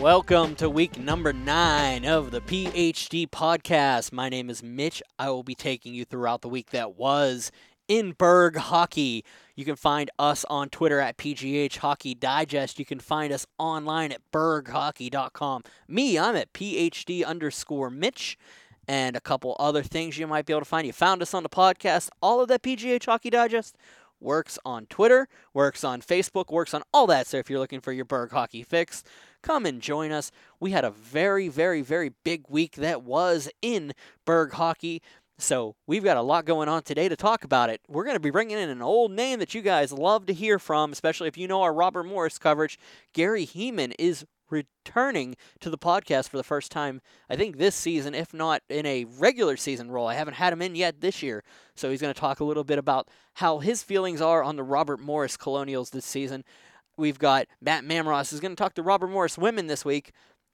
Welcome to week number nine of the PhD podcast. My name is Mitch. I will be taking you throughout the week that was in Berg Hockey. You can find us on Twitter at PGH Hockey Digest. You can find us online at berghockey.com. Me, I'm at PhD underscore Mitch and a couple other things you might be able to find. You found us on the podcast. All of that PGH Hockey Digest works on Twitter, works on Facebook, works on all that. So if you're looking for your Berg Hockey fix, come and join us. We had a very, very, very big week that was in Berg Hockey. So we've got a lot going on today to talk about it. We're going to be bringing in an old name that you guys love to hear from, especially if you know our Robert Morris coverage. Gary Heeman is returning to the podcast for the first time, I think, this season, if not in a regular season role. I haven't had him in yet this year. So he's going to talk a little bit about how his feelings are on the Robert Morris Colonials this season. We've got Matt Mamros is going to talk to Robert Morris women this week.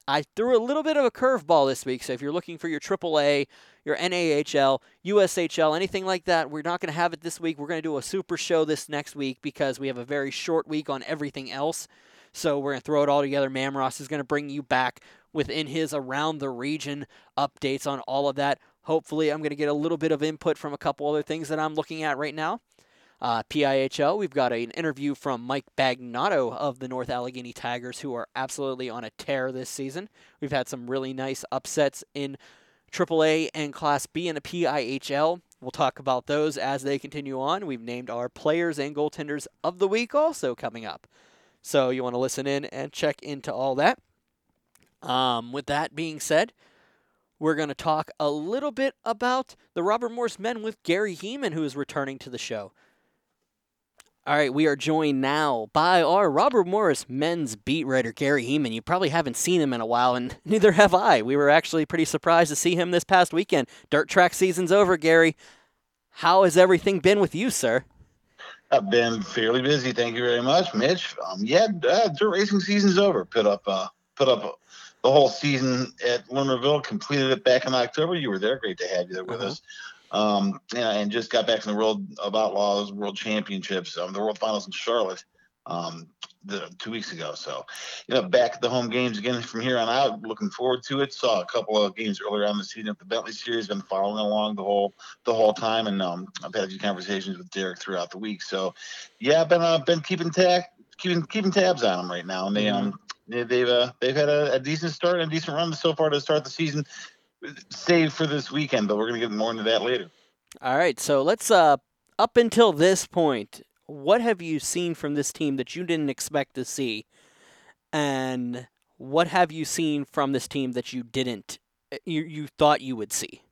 I threw a little bit of a curveball this week, so if you're looking for your AAA, your NAHL, USHL, anything like that, we're not going to have it this week. We're going to do a super show this next week because we have a very short week on everything else. So we're going to throw it all together. Mamros is going to bring you back within his around the region updates on all of that. Hopefully, I'm going to get a little bit of input from a couple other things that I'm looking at right now. Uh, PIHL, we've got an interview from Mike Bagnato of the North Allegheny Tigers, who are absolutely on a tear this season. We've had some really nice upsets in AAA and Class B in the PIHL. We'll talk about those as they continue on. We've named our players and goaltenders of the week also coming up. So you want to listen in and check into all that. Um, with that being said, we're going to talk a little bit about the Robert Morris men with Gary Heeman, who is returning to the show. All right, we are joined now by our Robert Morris men's beat writer, Gary Heeman. You probably haven't seen him in a while, and neither have I. We were actually pretty surprised to see him this past weekend. Dirt track season's over, Gary. How has everything been with you, sir? I've been fairly busy. Thank you very much, Mitch. Um, yeah, uh, dirt racing season's over. Put up, uh, put up the whole season at Lernerville. Completed it back in October. You were there. Great to have you there with uh-huh. us um, yeah, and just got back from the World of Outlaws World Championships, um, the World Finals in Charlotte, um, the, two weeks ago. So, you know, back at the home games again from here on out. Looking forward to it. Saw a couple of games earlier on the season at the Bentley Series. Been following along the whole the whole time, and um, I've had a few conversations with Derek throughout the week. So, yeah, I've been uh, been keeping tab keeping keeping tabs on them right now, and they um they, they've uh, they've had a, a decent start and a decent run so far to start the season save for this weekend, but we're going to get more into that later. All right, so let's uh up until this point, what have you seen from this team that you didn't expect to see? And what have you seen from this team that you didn't eh, you you thought you would see?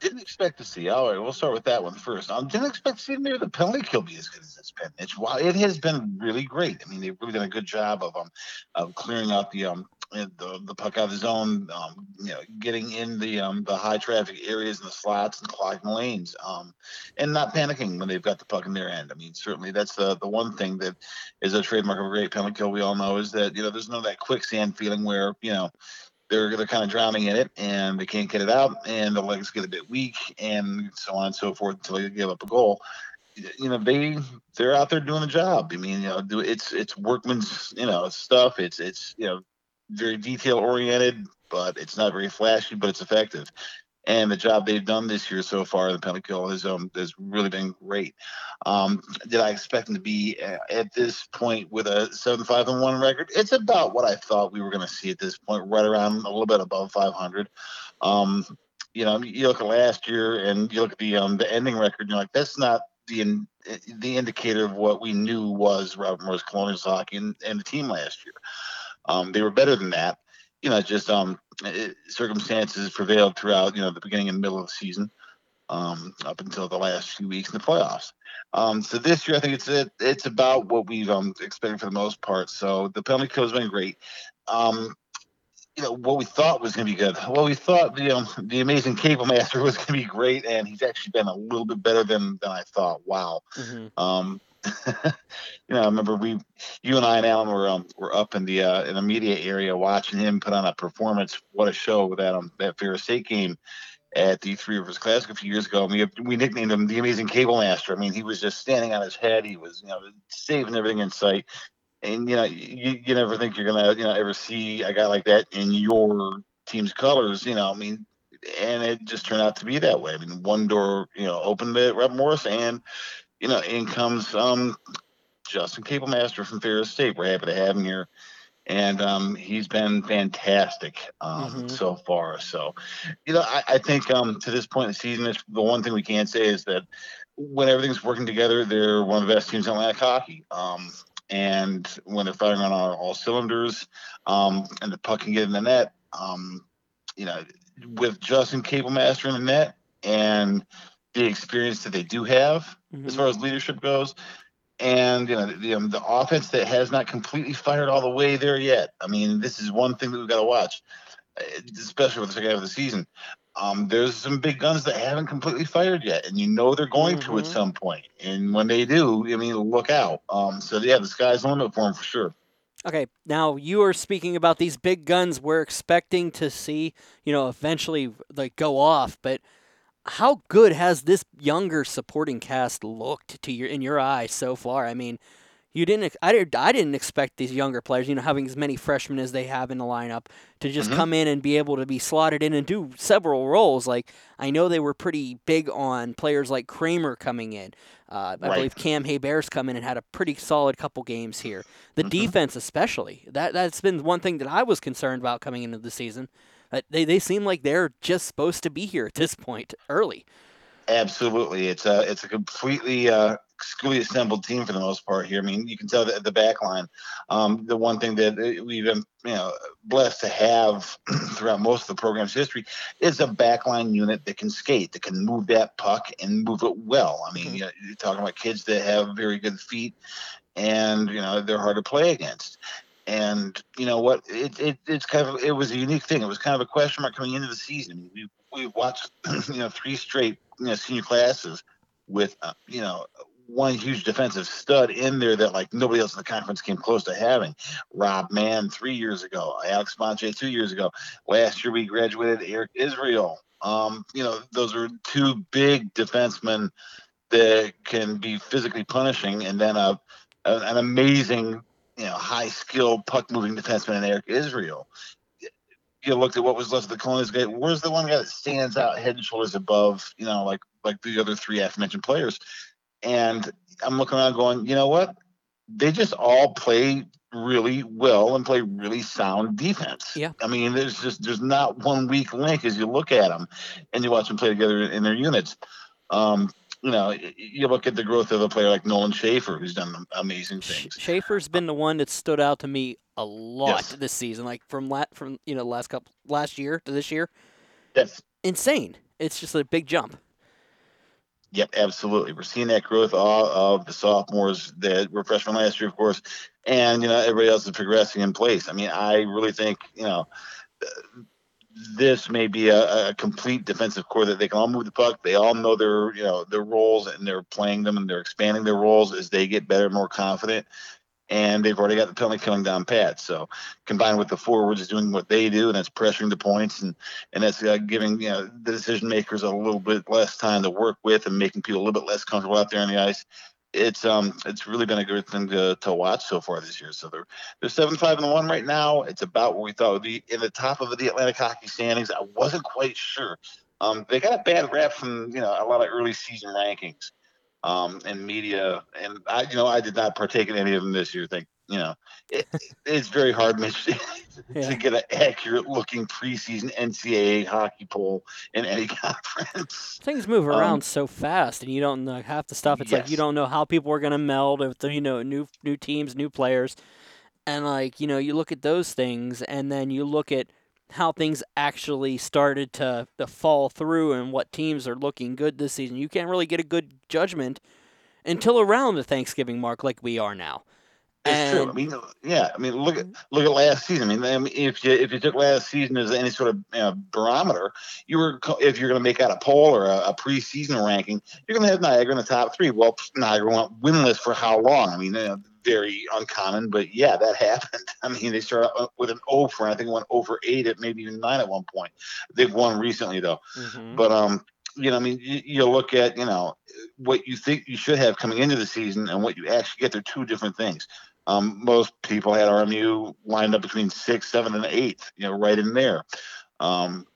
Didn't expect to see. All right, we'll start with that one first. I um, didn't expect to see near the penalty kill be as good as it's been. It's it has been really great. I mean, they've really done a good job of um of clearing out the um the, the puck out of the zone, um, you know, getting in the um, the high traffic areas and the slots and clogging lanes, um, and not panicking when they've got the puck in their end. I mean, certainly that's the the one thing that is a trademark of a great penalty kill. We all know is that you know there's no that quicksand feeling where you know they're they're kind of drowning in it and they can't get it out and the legs get a bit weak and so on and so forth until they give up a goal you know they they're out there doing the job i mean you know it's it's workman's you know stuff it's it's you know very detail oriented, but it's not very flashy, but it's effective. And the job they've done this year so far, the penalty kill has um has really been great. Um, did I expect them to be uh, at this point with a seven five and one record? It's about what I thought we were going to see at this point, right around a little bit above 500. Um, you know, you look at last year and you look at the um the ending record, and you're like, that's not the in, the indicator of what we knew was Robert Morris Colonials hockey and, and the team last year. Um, they were better than that. You know, just um, it, circumstances prevailed throughout. You know, the beginning and middle of the season, um, up until the last few weeks in the playoffs. Um, so this year, I think it's it, it's about what we've um, expected for the most part. So the penalty kill has been great. Um, you know what we thought was going to be good. Well, we thought the um, the amazing cable master was going to be great, and he's actually been a little bit better than than I thought. Wow. Mm-hmm. Um, you know, I remember we, you and I and Alan were um, were up in the uh, in the media area watching him put on a performance. What a show that um that Ferris State game at the Three Rivers Classic a few years ago. We we nicknamed him the Amazing Cable Master. I mean, he was just standing on his head. He was you know saving everything in sight. and you know you, you never think you're gonna you know ever see a guy like that in your team's colors. You know, I mean, and it just turned out to be that way. I mean, one door you know opened at Rep Morris, and you know in comes um, Justin Kapelmaster from Ferris State. We're happy to have him here. And um, he's been fantastic um, mm-hmm. so far. So, you know, I, I think um, to this point in the season, the one thing we can say is that when everything's working together, they're one of the best teams in Atlantic hockey. Um, and when they're firing on all, all cylinders, um, and the puck can get in the net, um, you know, with Justin Kapelmaster in the net and the experience that they do have mm-hmm. as far as leadership goes, and you know the, um, the offense that has not completely fired all the way there yet. I mean, this is one thing that we've got to watch, especially with the second half of the season. Um, there's some big guns that haven't completely fired yet, and you know they're going mm-hmm. to at mm-hmm. some point. And when they do, I mean, look out. Um, so yeah, the sky's the limit for them for sure. Okay, now you are speaking about these big guns we're expecting to see, you know, eventually like go off, but how good has this younger supporting cast looked to your in your eye so far? I mean, you didn't I, did, I didn't expect these younger players, you know, having as many freshmen as they have in the lineup to just mm-hmm. come in and be able to be slotted in and do several roles. Like I know they were pretty big on players like Kramer coming in. Uh, I right. believe Cam Hebert's come in and had a pretty solid couple games here. The mm-hmm. defense, especially, that that's been one thing that I was concerned about coming into the season. Uh, they they seem like they're just supposed to be here at this point early. Absolutely, it's a it's a completely uh, Schooley assembled team for the most part here. I mean, you can tell that the back line. Um, the one thing that uh, we've been you know blessed to have throughout most of the program's history is a backline unit that can skate, that can move that puck and move it well. I mean, mm-hmm. you know, you're talking about kids that have very good feet, and you know they're hard to play against. And you know what? It, it it's kind of it was a unique thing. It was kind of a question mark coming into the season. I mean, we we watched you know three straight you know senior classes with uh, you know one huge defensive stud in there that like nobody else in the conference came close to having. Rob Mann three years ago, Alex Bonche two years ago. Last year we graduated Eric Israel. Um, you know, those are two big defensemen that can be physically punishing, and then a, a an amazing, you know, high skilled puck moving defenseman in Eric Israel. You looked at what was left of the Colonials guy. Where's the one guy that stands out head and shoulders above, you know, like like the other three aforementioned players? And I'm looking around going, you know what? They just all play really well and play really sound defense. Yeah. I mean, there's just there's not one weak link as you look at them and you watch them play together in their units. Um, you know, you look at the growth of a player like Nolan Schaefer, who's done amazing things. Schaefer's been the one that stood out to me a lot yes. this season, like from la- from you know last couple last year to this year. Yes. Insane. It's just a big jump. Yep, absolutely. We're seeing that growth of the sophomores that were freshmen last year, of course, and you know everybody else is progressing in place. I mean, I really think you know this may be a, a, complete defensive core that they can all move the puck. They all know their you know their roles and they're playing them and they're expanding their roles as they get better, more confident and they've already got the penalty killing down pat. So combined with the forwards doing what they do, and that's pressuring the points, and and that's uh, giving you know the decision makers a little bit less time to work with, and making people a little bit less comfortable out there on the ice. It's um it's really been a good thing to, to watch so far this year. So they're they're seven five and one right now. It's about where we thought would be in the top of the Atlantic hockey standings. I wasn't quite sure. Um, they got a bad rap from you know a lot of early season rankings um, and media. And I, you know, I did not partake in any of them this year. Think, you know, it, it's very hard, Mitch, yeah. to get an accurate looking preseason NCAA hockey poll in any conference. Things move around um, so fast, and you don't know half the stuff. It's yes. like you don't know how people are going to meld with you know new new teams, new players, and like you know you look at those things, and then you look at how things actually started to, to fall through and what teams are looking good this season. You can't really get a good judgment until around the Thanksgiving mark, like we are now. It's and, true. I mean, yeah. I mean, look at look at last season. I mean, if you if you took last season as any sort of you know, barometer, you were if you're going to make out a poll or a, a preseason ranking, you're going to have Niagara in the top three. Well, Niagara went winless for how long? I mean, you know, very uncommon, but yeah, that happened. I mean, they started with an over, for I think went over eight at maybe even nine at one point. They've won recently though, mm-hmm. but um, you know, I mean, you, you, look at you know what you think you should have coming into the season and what you actually get. They're two different things. Um, most people had RMU lined up between six, seven, and eight, you know, right in there. Um,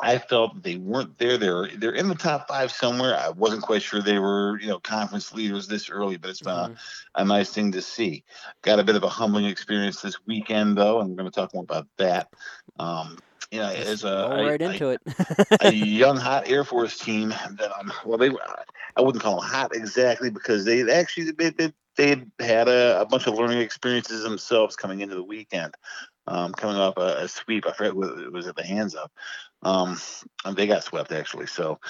I felt they weren't there. They're they're in the top five somewhere. I wasn't quite sure they were, you know, conference leaders this early, but it's been mm-hmm. a, a, nice thing to see. Got a bit of a humbling experience this weekend, though, and I'm going to talk more about that. Um, you know, as a, right a, into a, it. a young hot Air Force team that I'm well, they I wouldn't call them hot exactly because they actually they they, they had had a, a bunch of learning experiences themselves coming into the weekend um, coming off a, a, sweep. I forget what it was at the hands of. Um, they got swept actually. So,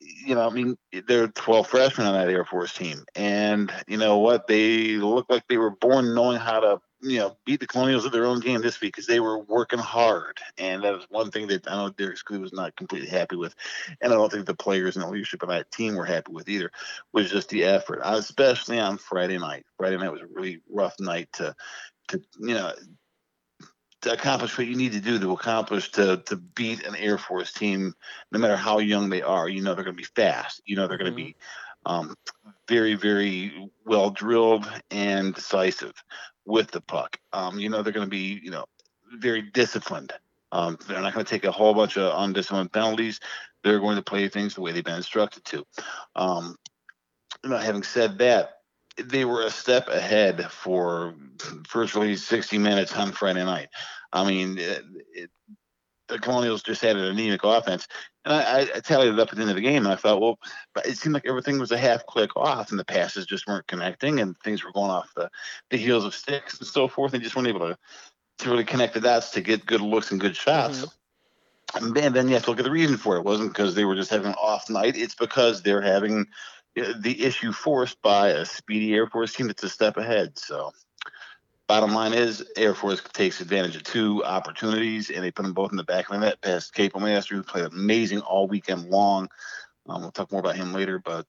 you know, I mean, there are 12 freshmen on that Air Force team, and you know what? They look like they were born knowing how to, you know, beat the Colonials at their own game this week because they were working hard, and that was one thing that I know Derek Schooley was not completely happy with, and I don't think the players and the leadership of that team were happy with either. Was just the effort, especially on Friday night. Friday night was a really rough night to to you know to accomplish what you need to do to accomplish to to beat an Air Force team, no matter how young they are. You know they're going to be fast. You know they're going to be mm-hmm. um, very very well drilled and decisive with the puck. Um, you know they're going to be you know very disciplined. Um, they're not going to take a whole bunch of undisciplined penalties. They're going to play things the way they've been instructed to. Um, having said that, they were a step ahead for virtually 60 minutes on Friday night. I mean, it, it, the Colonials just had an anemic offense. And I, I, tallied it up at the end of the game, and I thought, well, it seemed like everything was a half click off, and the passes just weren't connecting, and things were going off the, the heels of sticks and so forth. They just weren't able to, to really connect the dots to get good looks and good shots. Mm-hmm. And then, then you have to look at the reason for it. It wasn't because they were just having an off night. It's because they're having the issue forced by a speedy Air Force team that's a step ahead. So, bottom line is Air Force takes advantage of two opportunities and they put them both in the back of the net past Kapelmaster, who played amazing all weekend long. Um, we'll talk more about him later, but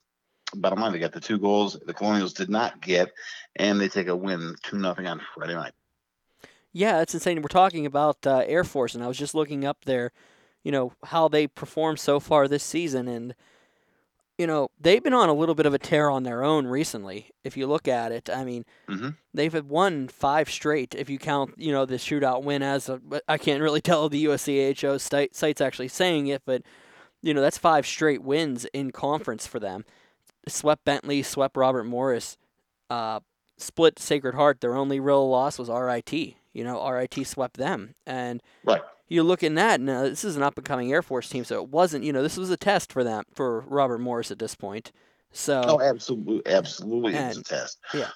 bottom line, they got the two goals the Colonials did not get, and they take a win 2 nothing on Friday night. Yeah, it's insane. We're talking about uh, Air Force, and I was just looking up there, you know, how they performed so far this season, and – you know, they've been on a little bit of a tear on their own recently. If you look at it, I mean, mm-hmm. they've won five straight. If you count, you know, the shootout win as a, I can't really tell the USCHO site's actually saying it, but you know, that's five straight wins in conference for them. Swept Bentley, swept Robert Morris, uh, split Sacred Heart. Their only real loss was RIT. You know, RIT swept them, and right you look in that, and uh, this is an up and coming Air Force team, so it wasn't, you know, this was a test for them, for Robert Morris at this point. So, oh, absolutely, absolutely, and, it's a test. Yeah,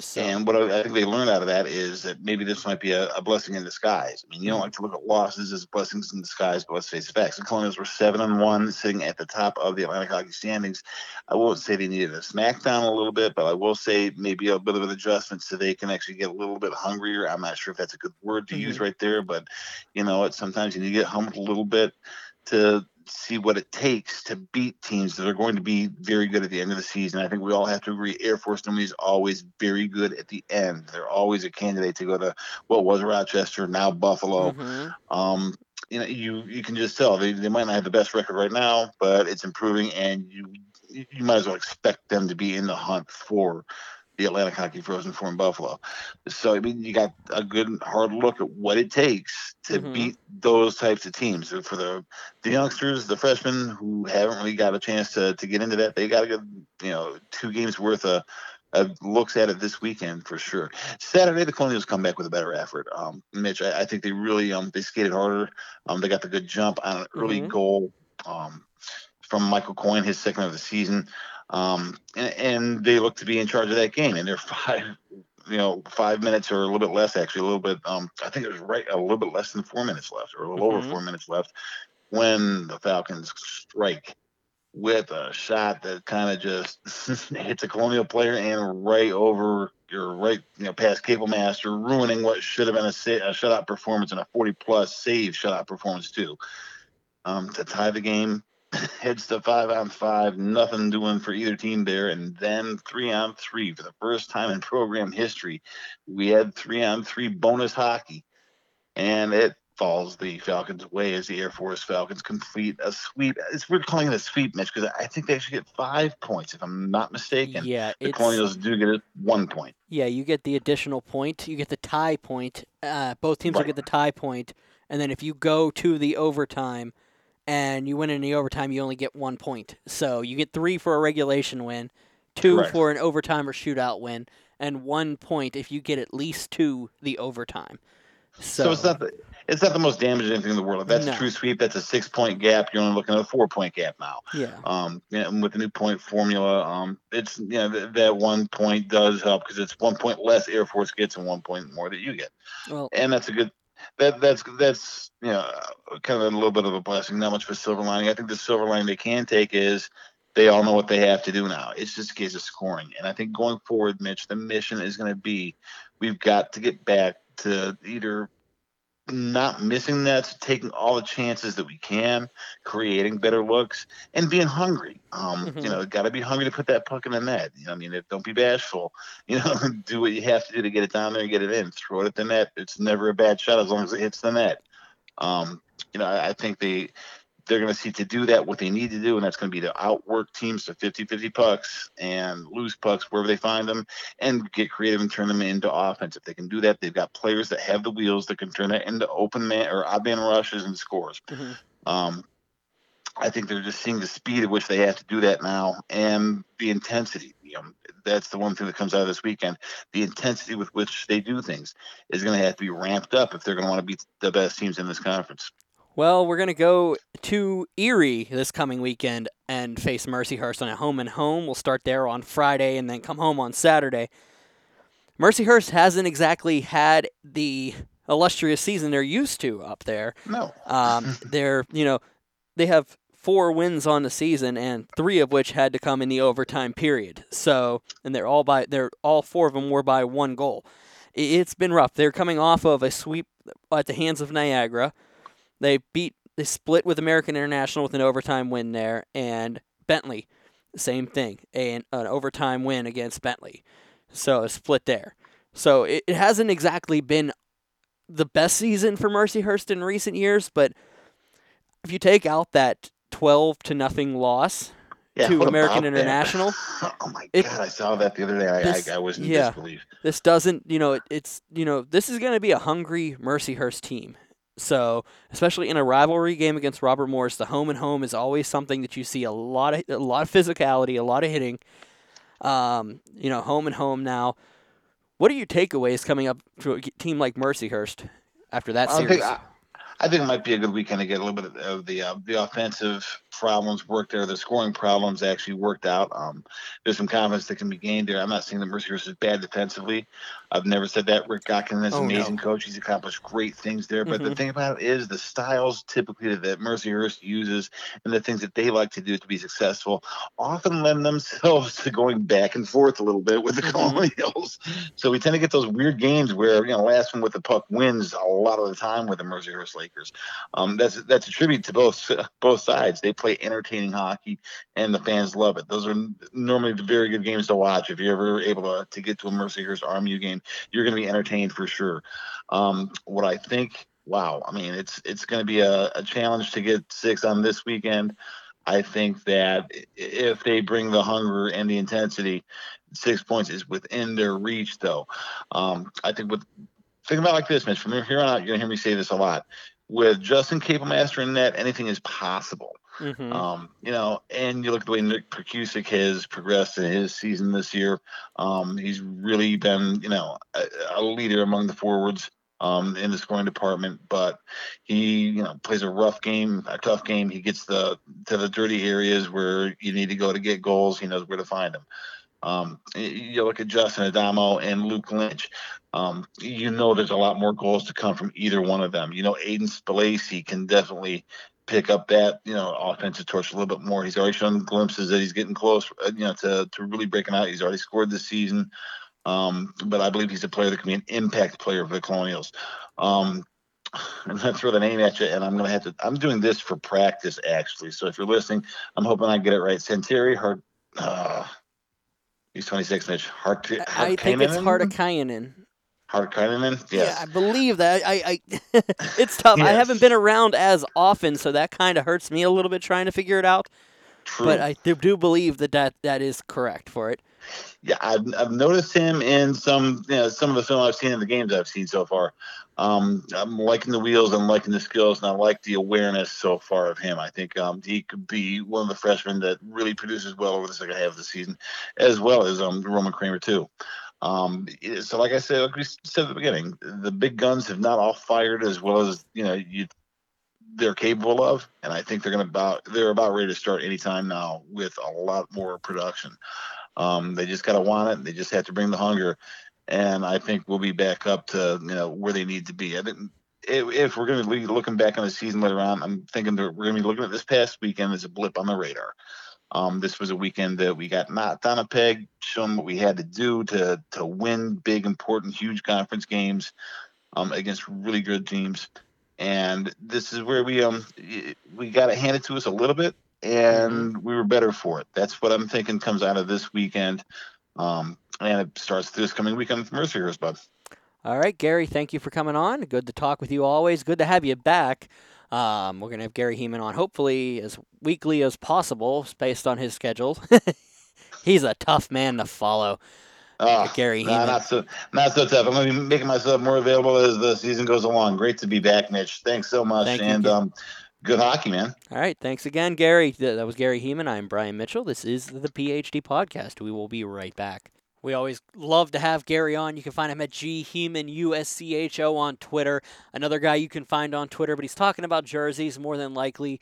so. And what I, think they learned out of that is that maybe this might be a, a blessing in disguise. I mean, you don't like to look at losses as blessings in disguise, but let's face the facts. The Colonials were seven and one, sitting at the top of the Atlantic Hockey standings. I won't say they needed a smackdown a little bit, but I will say maybe a bit of an adjustment so they can actually get a little bit hungrier. I'm not sure if that's a good word to mm-hmm. use right there, but you know, what? sometimes you need to get humbled a little bit to see what it takes to beat teams that are going to be very good at the end of the season. I think we all have to agree Air Force normally is always very good at the end. They're always a candidate to go to what was Rochester, now Buffalo. Mm-hmm. Um, you know, you you can just tell they, they might not have the best record right now, but it's improving, and you you might as well expect them to be in the hunt for the Atlantic Hockey Frozen Four in Buffalo. So I mean, you got a good hard look at what it takes to mm-hmm. beat those types of teams. For the the youngsters, the freshmen who haven't really got a chance to to get into that, they got a good you know two games worth of. Uh, looks at it this weekend for sure. Saturday, the Colonials come back with a better effort. Um, Mitch, I, I, think they really um, they skated harder. Um, they got the good jump on an early mm-hmm. goal um, from Michael Coyne, his second of the season. Um, and, and, they look to be in charge of that game. And they're five, you know, five minutes or a little bit less, actually, a little bit. Um, I think it was right a little bit less than four minutes left, or a little mm-hmm. over four minutes left, when the Falcons strike with a shot that kind of just hits a Colonial player and right over your right, you know, past Kapelmaster, ruining what should have been a, a shutout performance and a 40 plus save shutout performance too. Um, to tie the game, heads to five on five, nothing doing for either team there, and then three on three for the first time in program history. We had three on three bonus hockey, and it falls the Falcons' way as the Air Force Falcons complete a sweep. It's we're calling it a sweep, Mitch, because I think they actually get five points, if I'm not mistaken. Yeah, the Colonials do get one point. yeah. You get the additional point. You get the tie point. Uh, both teams will get the tie point, and then if you go to the overtime, and you win in the overtime, you only get one point. So you get three for a regulation win, two Correct. for an overtime or shootout win, and one point if you get at least two the overtime. So, So, it's not the it's not the most damaging thing in the world. If that's No. a true sweep, that's a six point gap. You're only looking at a four point gap now. yeah. Um, and with the new point formula, um, it's you know th- that one point does help because it's one point less Air Force gets and one point more that you get, Well, and that's a good. That that's that's you know kind of a little bit of a blessing, not much of a silver lining. I think the silver lining they can take is they all know what they have to do now. It's just a case of scoring, and I think going forward, Mitch, the mission is going to be we've got to get back to either not missing nets, taking all the chances that we can, creating better looks, and being hungry. Um, Mhm. You know, got to be hungry to put that puck in the net. You know, I mean, if, don't be bashful. You know, do what you have to do to get it down there and get it in. Throw it at the net. It's never a bad shot as long as it hits the net. Um, you know, I, I think they they're going to see to do that what they need to do, and that's going to be to outwork teams to 50-50 pucks and lose pucks wherever they find them, and get creative and turn them into offense. If they can do that, they've got players that have the wheels that can turn that into open man or odd man rushes and scores. mhm. Um, I think they're just seeing the speed at which they have to do that now and the intensity. You know, that's the one thing that comes out of this weekend. The intensity with which they do things is going to have to be ramped up if they're going to want to beat the best teams in this conference. Well, we're going to go to Erie this coming weekend and face Mercyhurst on a home and home. We'll start there on Friday and then come home on Saturday. Mercyhurst hasn't exactly had the illustrious season they're used to up there. No. Um, they're, you know, they have four wins on the season and three of which had to come in the overtime period. So, and they're all by they're all four of them were by one goal. It's been rough. They're coming off of a sweep at the hands of Niagara. They beat they split with American International with an overtime win there and Bentley, same thing, an an overtime win against Bentley. So a split there. So it, it hasn't exactly been the best season for Mercyhurst in recent years, but if you take out that twelve to nothing loss, Yeah, to American? International. oh my It- god, I saw that the other day. I, This- I, I was in yeah. disbelief. this doesn't, you know, it, it's, you know, this is going to be a hungry Mercyhurst team. So, especially in a rivalry game against Robert Morris, the home and home is always something that you see a lot of a lot of physicality, a lot of hitting. Um, you know, home and home now. What are your takeaways coming up to a team like Mercyhurst after that I series? think I, I think it might be a good weekend to get a little bit of the uh, the offensive problems worked there. The scoring problems actually worked out. Um, there's some confidence that can be gained there. I'm not saying that Mercyhurst is bad defensively. I've never said that. Rick Gotkin is Oh, an no. amazing coach. He's accomplished great things there. But the Mhm. thing about it is the styles typically that Mercyhurst uses and the things that they like to do to be successful often lend themselves to going back and forth a little bit with the Mhm. Colonials. So we tend to get those weird games where you know last one with the puck wins a lot of the time with the Mercyhurst Lakers. Um, that's that's a tribute to both both sides. They play entertaining hockey, and the fans love it. Those are normally the very good games to watch. If you're ever able to, to get to a Mercyhurst RMU game, you're going to be entertained for sure. Um, what I think, wow, I mean, it's it's going to be a, a challenge to get six on this weekend. I think that if they bring the hunger and the intensity, six points is within their reach. Though, um, I think with think about like this, Mitch. From here on out, you're gonna hear me say this a lot. With Justin Kapelmaster in net, anything is possible. Mhm. Um, you know, and you look at the way Nick Perkusic has progressed in his season this year. Um, he's really been, you know, a, a leader among the forwards um, in the scoring department. But he, you know, plays a rough game, a tough game. He gets the to the dirty areas where you need to go to get goals. He knows where to find them. Um, you look at Justin Addamo and Luke Lynch. Um, you know, there's a lot more goals to come from either one of them. You know, Aiden Spellacy can definitely pick up that you know offensive torch a little bit more. He's already shown glimpses that he's getting close, uh, you know, to to really breaking out. He's already scored this season, um, but I believe he's a player that can be an impact player for the Colonials. Um, I'm gonna throw the name at you, and I'm gonna have to. I'm doing this for practice, actually. So if you're listening, I'm hoping I get it right. Santeri Hart. Uh, he's 26, Mitch. Hart. I think it's Hardakainen. Harkinen. Yes. Yeah, I believe that. I, I it's tough. I haven't been around as often, so that kind of hurts me a little bit trying to figure it out. True. But I do, do believe that, that that is correct for it. yeah, I've, I've noticed him in some you know, some of the film I've seen in the games I've seen so far. Um, I'm liking the wheels, I'm liking the skills, and I like the awareness so far of him. I think um, he could be one of the freshmen that really produces well over the second half of the season, as well as um, Roman Kramer too. Um, so, like I said, like we said at the beginning, the big guns have not all fired as well as you know you they're capable of, and I think they're going to about they're about ready to start anytime now with a lot more production. Um, they just got to want it. They just have to bring the hunger, and I think we'll be back up to you know where they need to be. I think if, if we're going to be looking back on the season later on, I'm thinking that we're going to be looking at this past weekend as a blip on the radar. Um, this was a weekend that we got knocked on a peg, shown what we had to do to to win big, important, huge conference games um, against really good teams. And this is where we um we got it handed to us a little bit, and we were better for it. That's what I'm thinking comes out of this weekend. Um, and it starts this coming weekend from Mercyhurst, bud. All right, Gary, thank you for coming on. Good to talk with you always. Good to have you back. Um, we're going to have Gary Heeman on hopefully as weekly as possible based on his schedule. He's a tough man to follow. Oh, Gary nah, Heeman. not so not so tough. I'm gonna be making myself more available as the season goes along. Great to be back, Mitch. Thanks so much, Thank and Gary. um, good hockey, man. All right, thanks again, Gary. That was Gary Heeman. I'm Brian Mitchell. This is the PhD podcast. We will be right back. We always love to have Gary on. You can find him at G Heeman USCHO on Twitter. Another guy you can find on Twitter, but he's talking about jerseys more than likely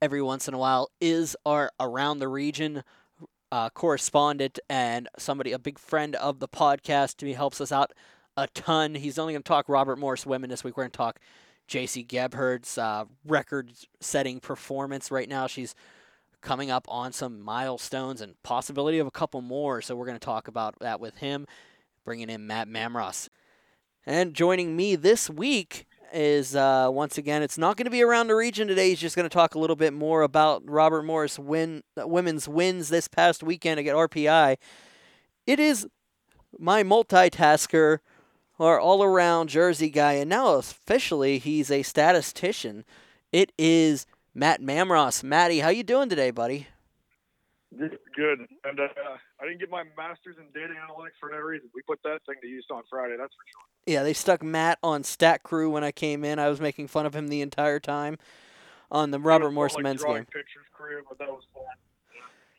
every once in a while. Is our around the region uh, correspondent and somebody, a big friend of the podcast. To me, he helps us out a ton. He's only going to talk Robert Morris women this week. We're going to talk JC Gebhard's uh, record-setting performance right now. She's coming up on some milestones and possibility of a couple more. So we're going to talk about that with him, bringing in Matt Mamros. And joining me this week is uh, once again, it's not going to be around the region today. He's just going to talk a little bit more about Robert Morris win women's wins this past weekend at RPI. It is my multitasker, or all-around Jersey guy, and now officially he's a statistician. It is Matt Mamros. Matty, how you doing today, buddy? Good. Good. And uh, I didn't get my master's in data analytics for no reason. We put that thing to use on Friday. That's for sure. Yeah, they stuck Matt on Stat Crew when I came in. I was making fun of him the entire time on the Robert Morris like men's game. Pictures career, but that was fun.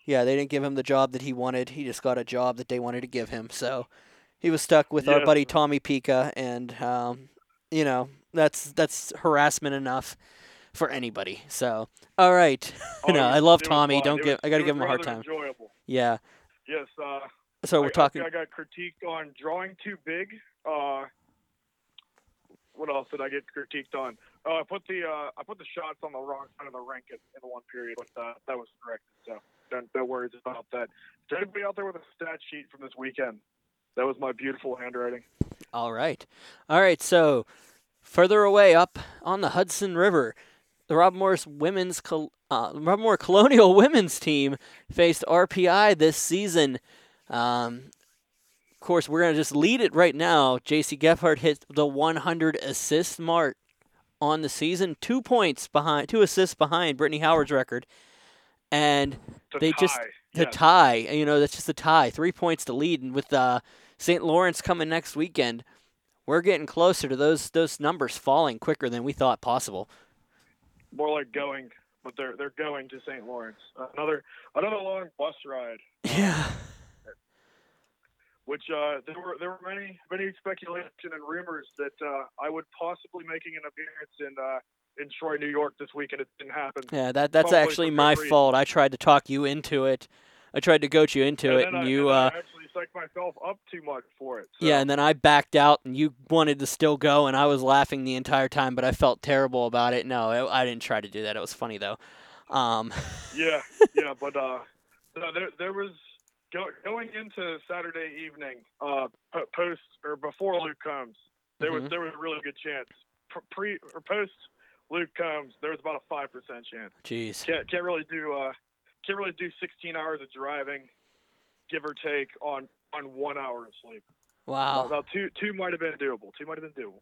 Yeah, they didn't give him the job that he wanted. He just got a job that they wanted to give him. So he was stuck with our buddy Tommy Pika, and um, you know that's that's harassment enough for anybody. So all right, Oh, no, I love Tommy. Don't give. was- I got to give him a hard time. Enjoyable. Yeah. Yes. Uh, So we're I talking. I got critiqued on drawing too big. Uh, what else did I get critiqued on? Oh, I put the uh, I put the shots on the wrong side of the rink in, in one period, but uh, that was corrected. So don't, don't worry about that. To anybody out there with a stat sheet from this weekend, that was my beautiful handwriting. All right. All right. So further away up on the Hudson River, the Rob Morris women's uh, Rob Moore Colonial women's team faced RPI this season. Um, of course, we're gonna just lead it right now. J.C. Gebhard hit the 100 assist mark on the season, two points behind, two assists behind Brittany Howard's record, and To They tie. just- the yes. tie. You know, that's just a tie. Three points to lead, and with uh, St. Lawrence coming next weekend, we're getting closer to those those numbers falling quicker than we thought possible. More like going, but they're they're going to St. Lawrence. Another another long bus ride, Yeah. which uh, there were there were many many speculation and rumors that uh, I would possibly making an appearance in uh, in Troy, New York this weekend. It didn't happen. Yeah, that that's Probably actually my reason. fault. I tried to talk you into it. I tried to coach you into and it, and I, you and uh Actually myself up too much for it. So. yeah, and then I backed out, and you wanted to still go, and I was laughing the entire time, but I felt terrible about it. No, I, I didn't try to do that. It was funny though. Um, yeah, yeah, but uh, no, there there was go, going into Saturday evening, uh, post or before Luke Combs, there Mhm. was there was a really good chance. Pre or post Luke Combs, there was about a five percent chance. jeez. Can't can't really do uh, can't really do 16 hours of driving, give or take on on one hour of sleep. Wow. Now, two two might have been doable. Two might have been doable.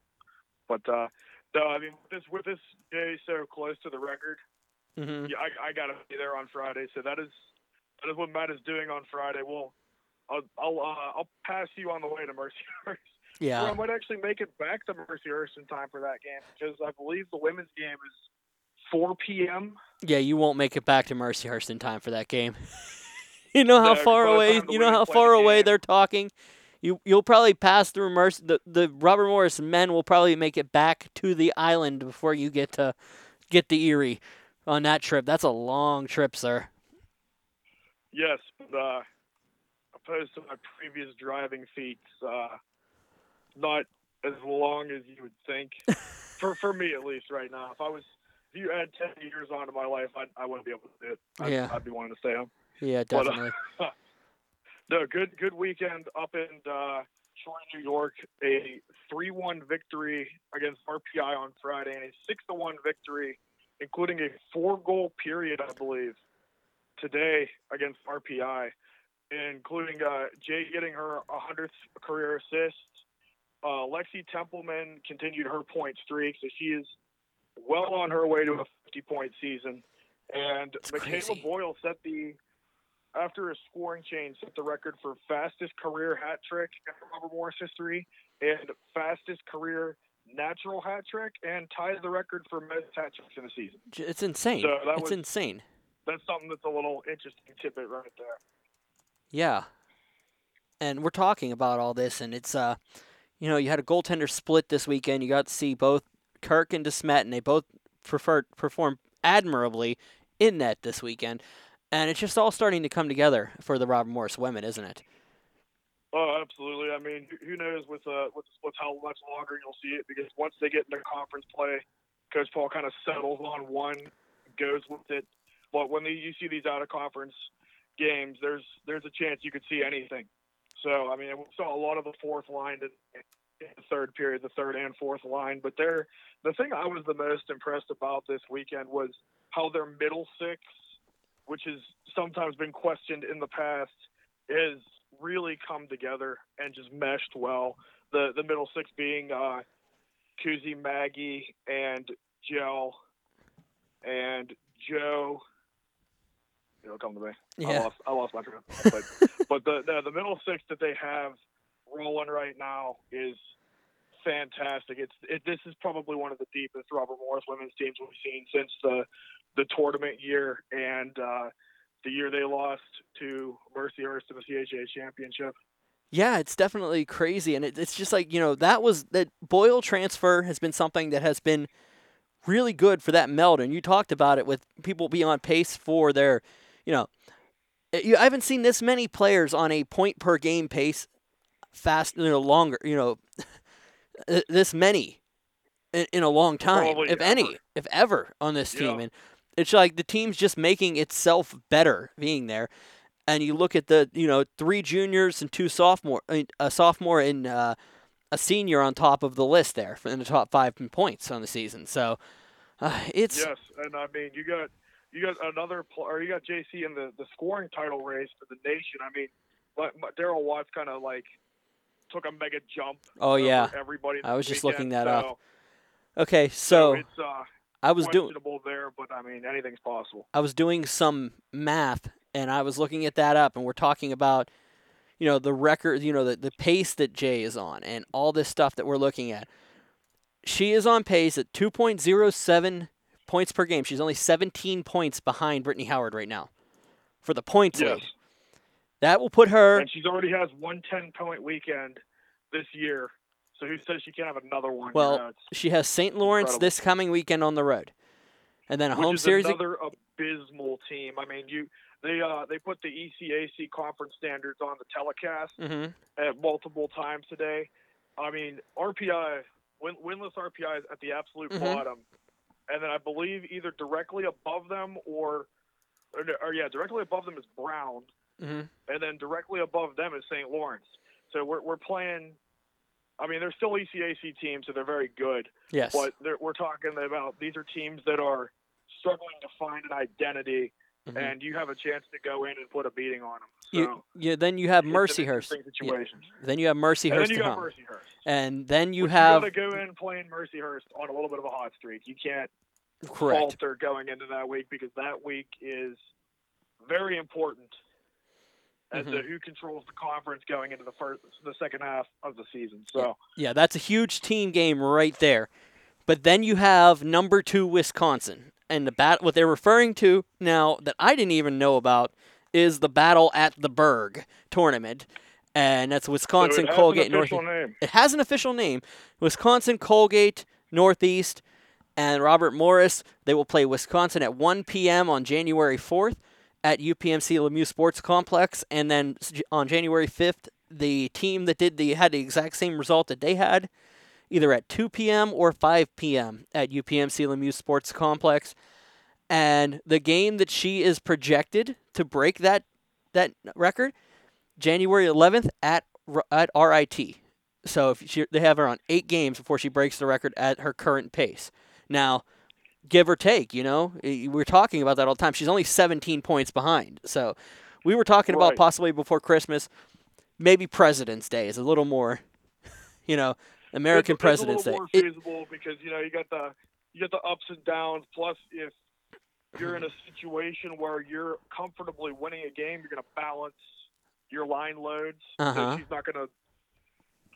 But uh, no, I mean this with this day so close to the record, hmm yeah, I, I gotta be there on Friday. So that is that is what Matt is doing on Friday. Well, I'll I'll uh, I'll pass you on the way to Mercyhurst. Or I might actually make it back to Mercyhurst in time for that game because I believe the women's game is 4 p.m. Yeah, you won't make it back to Mercyhurst in time for that game. you know how far away you know how far away game- they're talking. You you'll probably pass through Mercy. The the Robert Morris men will probably make it back to the island before you get to get to Erie on that trip. That's a long trip, sir. Yes, but uh, opposed to my previous driving feats, uh, not as long as you would think. for for me at least, right now. If I was, if you add ten years onto my life, I I wouldn't be able to do it. I'd, Yeah. I'd be wanting to stay home. Yeah, But, uh, definitely. No, good good weekend up in uh, Troy, New York. A three-one victory against RPI on Friday, and a six-to-one victory, including a four-goal period, I believe, today against RPI, including uh, Jay getting her 100th career assist. Uh, Lexi Templeman continued her point streak, so she is well on her way to a 50-point season. And It's Michaela crazy. Boyle set the after a scoring change, set the record for fastest career hat trick in Robert Morris history and fastest career natural hat trick, and ties the record for most hat tricks in a season. It's insane. So that it's was- insane. That's something that's a little interesting tidbit right there. Yeah. And we're talking about all this, and it's uh, you know, you had a goaltender split this weekend. You got to see both Kirk and DeSmet, and they both preferred performed admirably in net this weekend. And it's just all starting to come together for the Robert Morris women, isn't it? Oh, absolutely. I mean, who- knows with uh with the how much longer you'll see it because once they get into conference play, Coach Paul kind of settles on one, goes with it. But when they, you see these out of conference games, there's there's a chance you could see anything. So I mean, we saw a lot of the fourth line in, in the third period, the third and fourth line. But they're the thing I was the most impressed about this weekend was how their middle six, which has sometimes been questioned in the past, is really come together and just meshed well. The the middle six being uh, Kuzi, Maggie, and Gel, and Joe. It'll come to me. I Yeah. lost I lost my train. But but the, the the middle six that they have rolling right now is fantastic. It's it, this is probably one of the deepest Robert Morris women's teams we've seen since the the tournament year and uh, the year they lost to Mercyhurst in the CHA championship. Yeah, it's definitely crazy, and it, it's just like you know that was that Boyle transfer has been something that has been really good for that meld, and you talked about it with people being on pace for their, you know, eh, I haven't seen this many players on a point per game pace, fast, you know, longer, you know, this many in, in a long time, Probably if any, if ever, on this team, Yeah. and it's like the team's just making itself better being there and you look at the you know three juniors and two sophomore I mean, a sophomore and uh, a senior on top of the list there in the top five in points on the season. So uh, it's Yes, and I mean you got you got another or you got JC in the the scoring title race for the nation. I mean, but, but Daryl Watts kind of like took a mega jump. oh yeah. everybody. I was just looking that so, up. Okay, So so it's uh, I was doing there, but I mean anything's possible. I was doing some math and I was looking at that up and we're talking about you know the record you know the, the pace that Jay is on and all this stuff that we're looking at. She is on pace at 2.07 points per game. She's only 17 points behind Brittany Howard right now for the points Yes, lead. That will put her and she's already has one 10 point weekend this year. So who says she can't have another one? Well, she has St. Lawrence Incredible. this coming weekend on the road. And then a which home series another abysmal team. I mean, you they uh they put the ECAC conference standards on the telecast hmm at multiple times today. I mean, RPI win, winless RPI is at the absolute Mhm. bottom, and then I believe either directly above them or, or, or yeah, directly above them is Brown, hmm and then directly above them is St. Lawrence. So we're we're playing. I mean, they're still ECAC teams, so they're very good. Yes. But we're talking about these are teams that are struggling to find an identity Mhm. and you have a chance to go in and put a beating on them. So You, you, then you have Mercyhurst. situation. Then you have And then Mercyhurst you got home. Mercyhurst. And then you Which have you got to go in playing Mercyhurst on a little bit of a hot streak. You can't correct. falter going into that week because that week is very important as to Mhm. who controls the conference going into the first, the second half of the season. So Yeah, that's a huge team game right there. But then you have number two Wisconsin, and the bat what they're referring to now that I didn't even know about is the battle at the Burgh tournament, and that's Wisconsin so Colgate Northeast. name. It has an official name, Wisconsin Colgate Northeast, and Robert Morris. They will play Wisconsin at 1 p.m. on January 4th at UPMC Lemieux Sports Complex, and then on January 5th, the team that did the had the exact same result that they had, either at 2 p.m. or 5 p.m. at UPMC Lemieux Sports Complex, and the game that she is projected to break that that record, January 11th at at RIT. So if she, they have her on eight games before she breaks the record at her current pace. Now, give or take, you know, we're talking about that all the time. She's only 17 points behind. So we were talking about possibly before Christmas, maybe President's Day is a little more, you know, American it's, President's it's a Day. little It- more feasible because you know you got the you got the ups and downs. Plus, if you're in a situation where you're comfortably winning a game, you're going to balance your line loads. Uh-huh. So she's not going to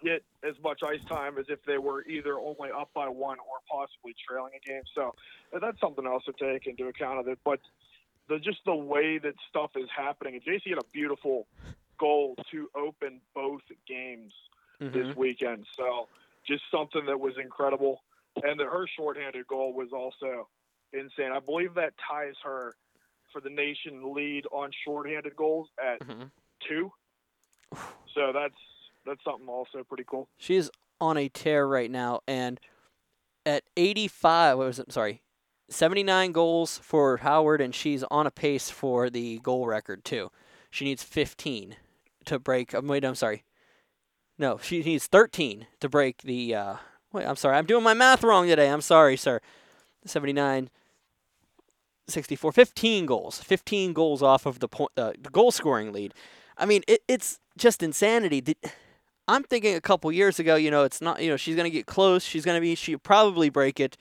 get as much ice time as if they were either only up by one or possibly trailing a game. So that's something else to take into account of it. But the just the way that stuff is happening, and JC had a beautiful goal to open both games Mhm. this weekend. So just something that was incredible. And that her shorthanded goal was also insane. I believe that ties her for the nation lead on shorthanded goals at Mhm. two. So that's that's something also pretty cool. She's on a tear right now, and at 85, what was it? Sorry, 79 goals for Howard, and she's on a pace for the goal record too. She needs 15 to break. um, Wait, I'm sorry. No, she needs 13 to break the. Uh, wait, I'm sorry. I'm doing my math wrong today. I'm sorry, sir. 79, 64, 15 goals. 15 goals off of the point, uh, the goal scoring lead. I mean, it, it's just insanity. The, I'm thinking a couple years ago, you know, it's not, you know, she's going to get close. She's going to be, she'll probably break it.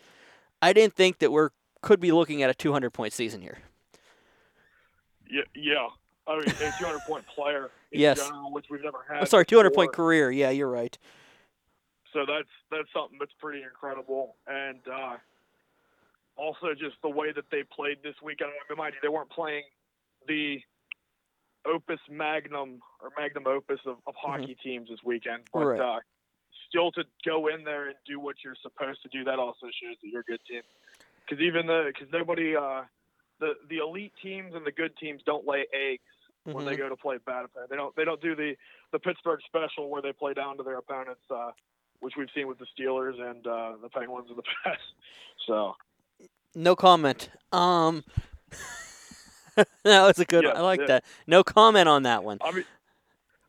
I didn't think that we're, could be looking at a 200 point season here. Yeah, yeah. I mean, a 200 point player in Yes. general, which we've never had. Oh, sorry, 200 point career. Yeah, you're right. So that's that's something that's pretty incredible, and uh, also just the way that they played this weekend. I mean, mind you, they weren't playing the opus magnum or magnum opus of, of hockey teams this weekend, but Mm-hmm. Right. uh, still to go in there and do what you're supposed to do, that also shows that you're a good team. Because even the because nobody uh, the the elite teams and the good teams don't lay eggs when they Mhm. go to play bad opponent. They don't they don't do the the Pittsburgh special where they play down to their opponents, uh, which we've seen with the Steelers and uh, the Penguins in the past. So No comment. Um, that was a good Yeah, one. I like yeah. that. No comment on that one. I mean,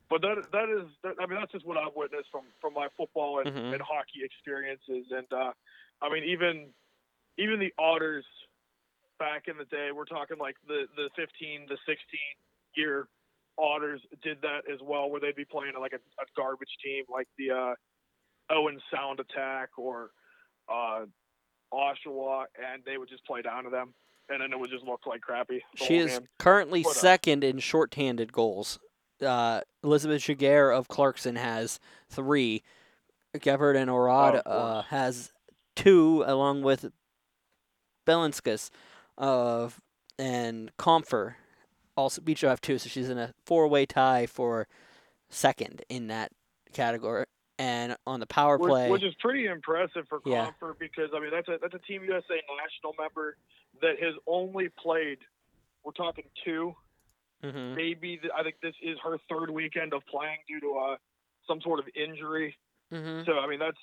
but that that is that, I mean that's just what I've witnessed from from my football and, Mhm. and hockey experiences, and uh, I mean even even the Otters back in the day, we're talking like the the 15, the 16 year Otters did that as well, where they'd be playing like a, a garbage team like the uh, Owen Sound Attack or uh, Oshawa, and they would just play down to them, and then it would just look like crappy. She is game. currently What a- second in shorthanded goals. Uh, Elizabeth Giguère of Clarkson has three. Gebhard and Orad Oh, uh, has two, along with Belinskas of and Comfer. Also, each have two, so she's in a four-way tie for second in that category. And on the power Which, play, which is pretty impressive for Yeah. Comfort because I mean that's a that's a Team USA national member that has only played. We're talking two, Mhm. maybe. The, I think this is her third weekend of playing due to uh, some sort of injury. Mhm. So I mean that's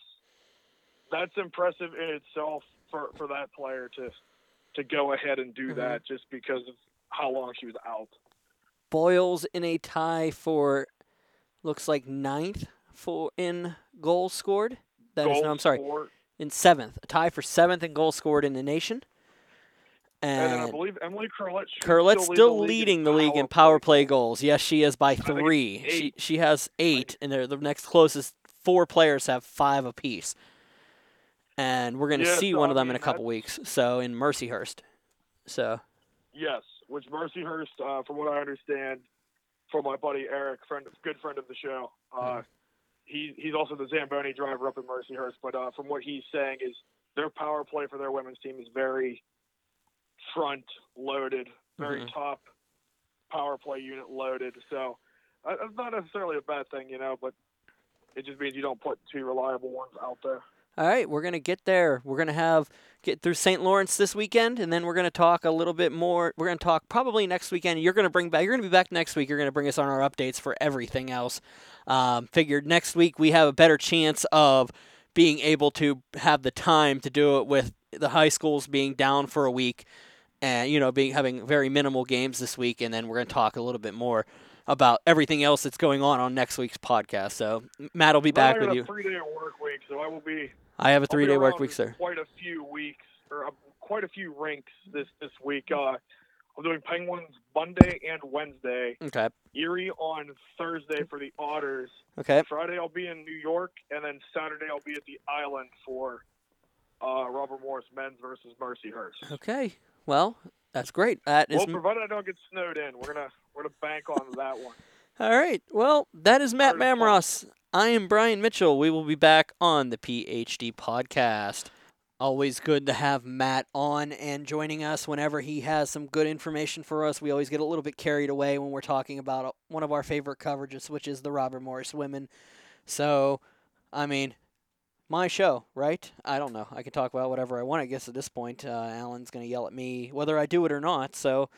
that's impressive in itself for for that player to to go ahead and do Mhm. that just because of how long she was out. Boyles in a tie for looks like ninth for in goals scored. That is no, I'm sorry, for- in seventh, a tie for seventh in goals scored in the nation. And, then I believe Emily Curlett. Curlett's still the leading the league in power play goals. Yes, she is by three. She she has eight, and they're the next closest four players have five apiece. And we're gonna Yeah, see so, one of I them in a couple weeks. So in Mercyhurst. So Yes, which Mercyhurst, uh, from what I understand, from my buddy Eric, friend, good friend of the show. Uh, Mm-hmm. he he's also the Zamboni driver up in Mercyhurst. But uh, from what he's saying is their power play for their women's team is very front loaded, very Mhm. top power play unit loaded. So uh, that's not necessarily a bad thing, you know, but it just means you don't put two reliable ones out there. All right, we're gonna get there. We're gonna have get through St. Lawrence this weekend, and then we're gonna talk a little bit more. We're gonna talk probably next weekend. You're gonna bring back. You're gonna be back next week. You're gonna bring us on our updates for everything else. Um, figured next week we have a better chance of being able to have the time to do it with the high schools being down for a week, and you know being having very minimal games this week, and then we're gonna talk a little bit more about everything else that's going on on next week's podcast. So Matt will be back I with you. a three day work week, so I will be I have a three day work week, sir. Quite a few weeks, or uh, quite a few rinks this this week. Uh, I'm doing Penguins Monday and Wednesday. Okay. Erie on Thursday for the Otters. Okay. Friday I'll be in New York, and then Saturday I'll be at the Island for uh, Robert Morris men's versus Mercyhurst. Okay. Well, that's great. That is Well, provided I don't get snowed in, we're gonna we're gonna bank on that one. all right. Well, that is Matt of I am Brian Mitchell. We will be back on the PhD podcast. Always good to have Matt on and joining us whenever he has some good information for us. We always get a little bit carried away when we're talking about uh, one of our favorite coverages, which is the Robert Morris women. So, I mean, my show, right? I don't know. I can talk about whatever I want, I guess, at this point. Uh, Alan's going to yell at me whether I do it or not. So,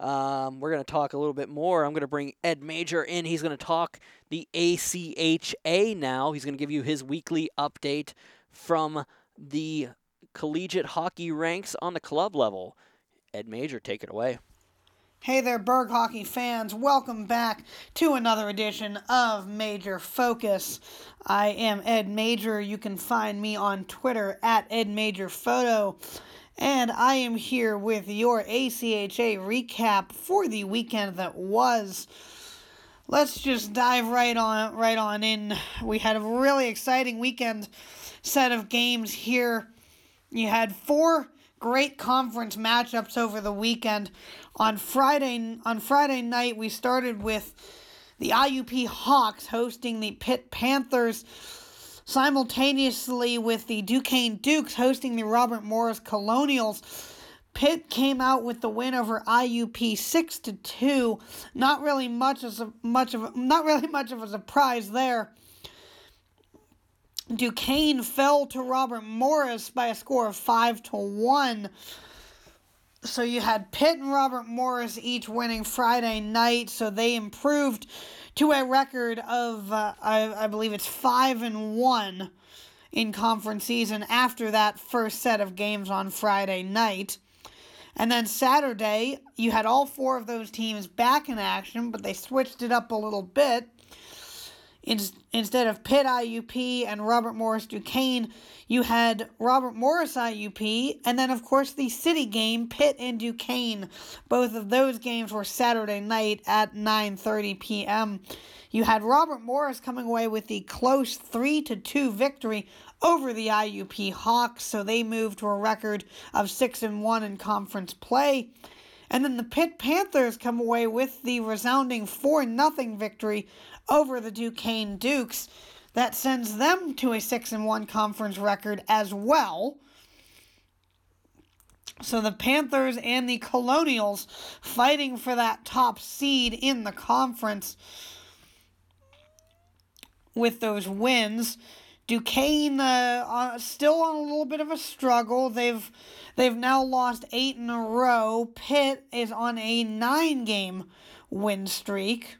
um, we're going to talk a little bit more. I'm going to bring Ed Major in. He's going to talk the ACHA now. He's going to give you his weekly update from the collegiate hockey ranks on the club level. Ed Major, take it away. Hey there, Burgh hockey fans. Welcome back to another edition of Major Focus. I am Ed Major. You can find me on Twitter at Ed Major Photo. And I am here with your ACHA recap for the weekend that was. Let's just dive right on right on in. We had a really exciting weekend set of games here. You had four great conference matchups over the weekend. On Friday on Friday night, we started with the IUP Hawks hosting the Pitt Panthers, simultaneously with the Duquesne Dukes hosting the Robert Morris Colonials. Pitt came out with the win over IUP six to two. Not really much as a, much of a, not really much of a surprise there. Duquesne fell to Robert Morris by a score of five to one. So you had Pitt and Robert Morris each winning Friday night, so they improved to a record of uh, I, I believe it's five and one in conference season after that first set of games on Friday night. And then Saturday, you had all four of those teams back in action, but they switched it up a little bit. In, instead of Pitt IUP and Robert Morris Duquesne, you had Robert Morris IUP, and then, of course, the city game, Pitt and Duquesne. Both of those games were Saturday night at 9.30 p.m. You had Robert Morris coming away with the close 3 to 2 victory over the IUP Hawks, so they moved to a record of 6 and 1 in conference play. And then the Pitt Panthers come away with the resounding 4 0 victory over the Duquesne Dukes. That sends them to a 6 and 1 conference record as well. So the Panthers and the Colonials fighting for that top seed in the conference with those wins. Duquesne uh, uh, still on a little bit of a struggle. They've they've now lost eight in a row. Pitt is on a nine game win streak.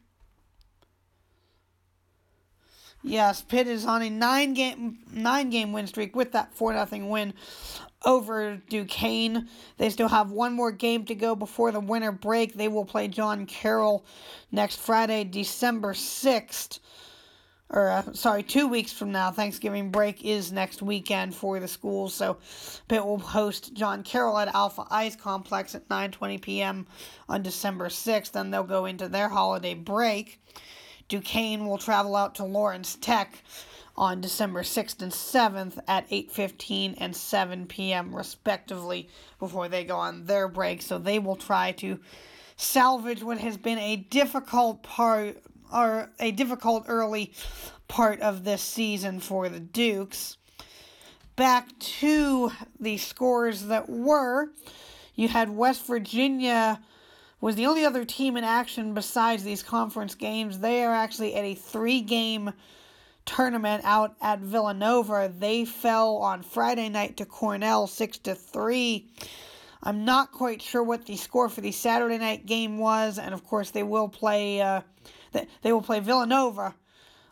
Yes, Pitt is on a nine game nine game win streak with that four nothing win over Duquesne. They still have one more game to go before the winter break. They will play John Carroll next Friday, December sixth or uh, sorry, two weeks from now. Thanksgiving break is next weekend for the schools, so Pitt will host John Carroll at Alpha Ice Complex at 9:20 p.m. on December 6th. Then they'll go into their holiday break. Duquesne will travel out to Lawrence Tech on December 6th and 7th at 8:15 and 7 p.m. respectively before they go on their break. So they will try to salvage what has been a difficult part or a difficult early part of this season for the Dukes. Back to the scores that were, you had West Virginia was the only other team in action besides these conference games. They are actually at a three-game tournament out at Villanova. They fell on Friday night to Cornell 6 to 3. I'm not quite sure what the score for the Saturday night game was, and of course they will play uh, they will play Villanova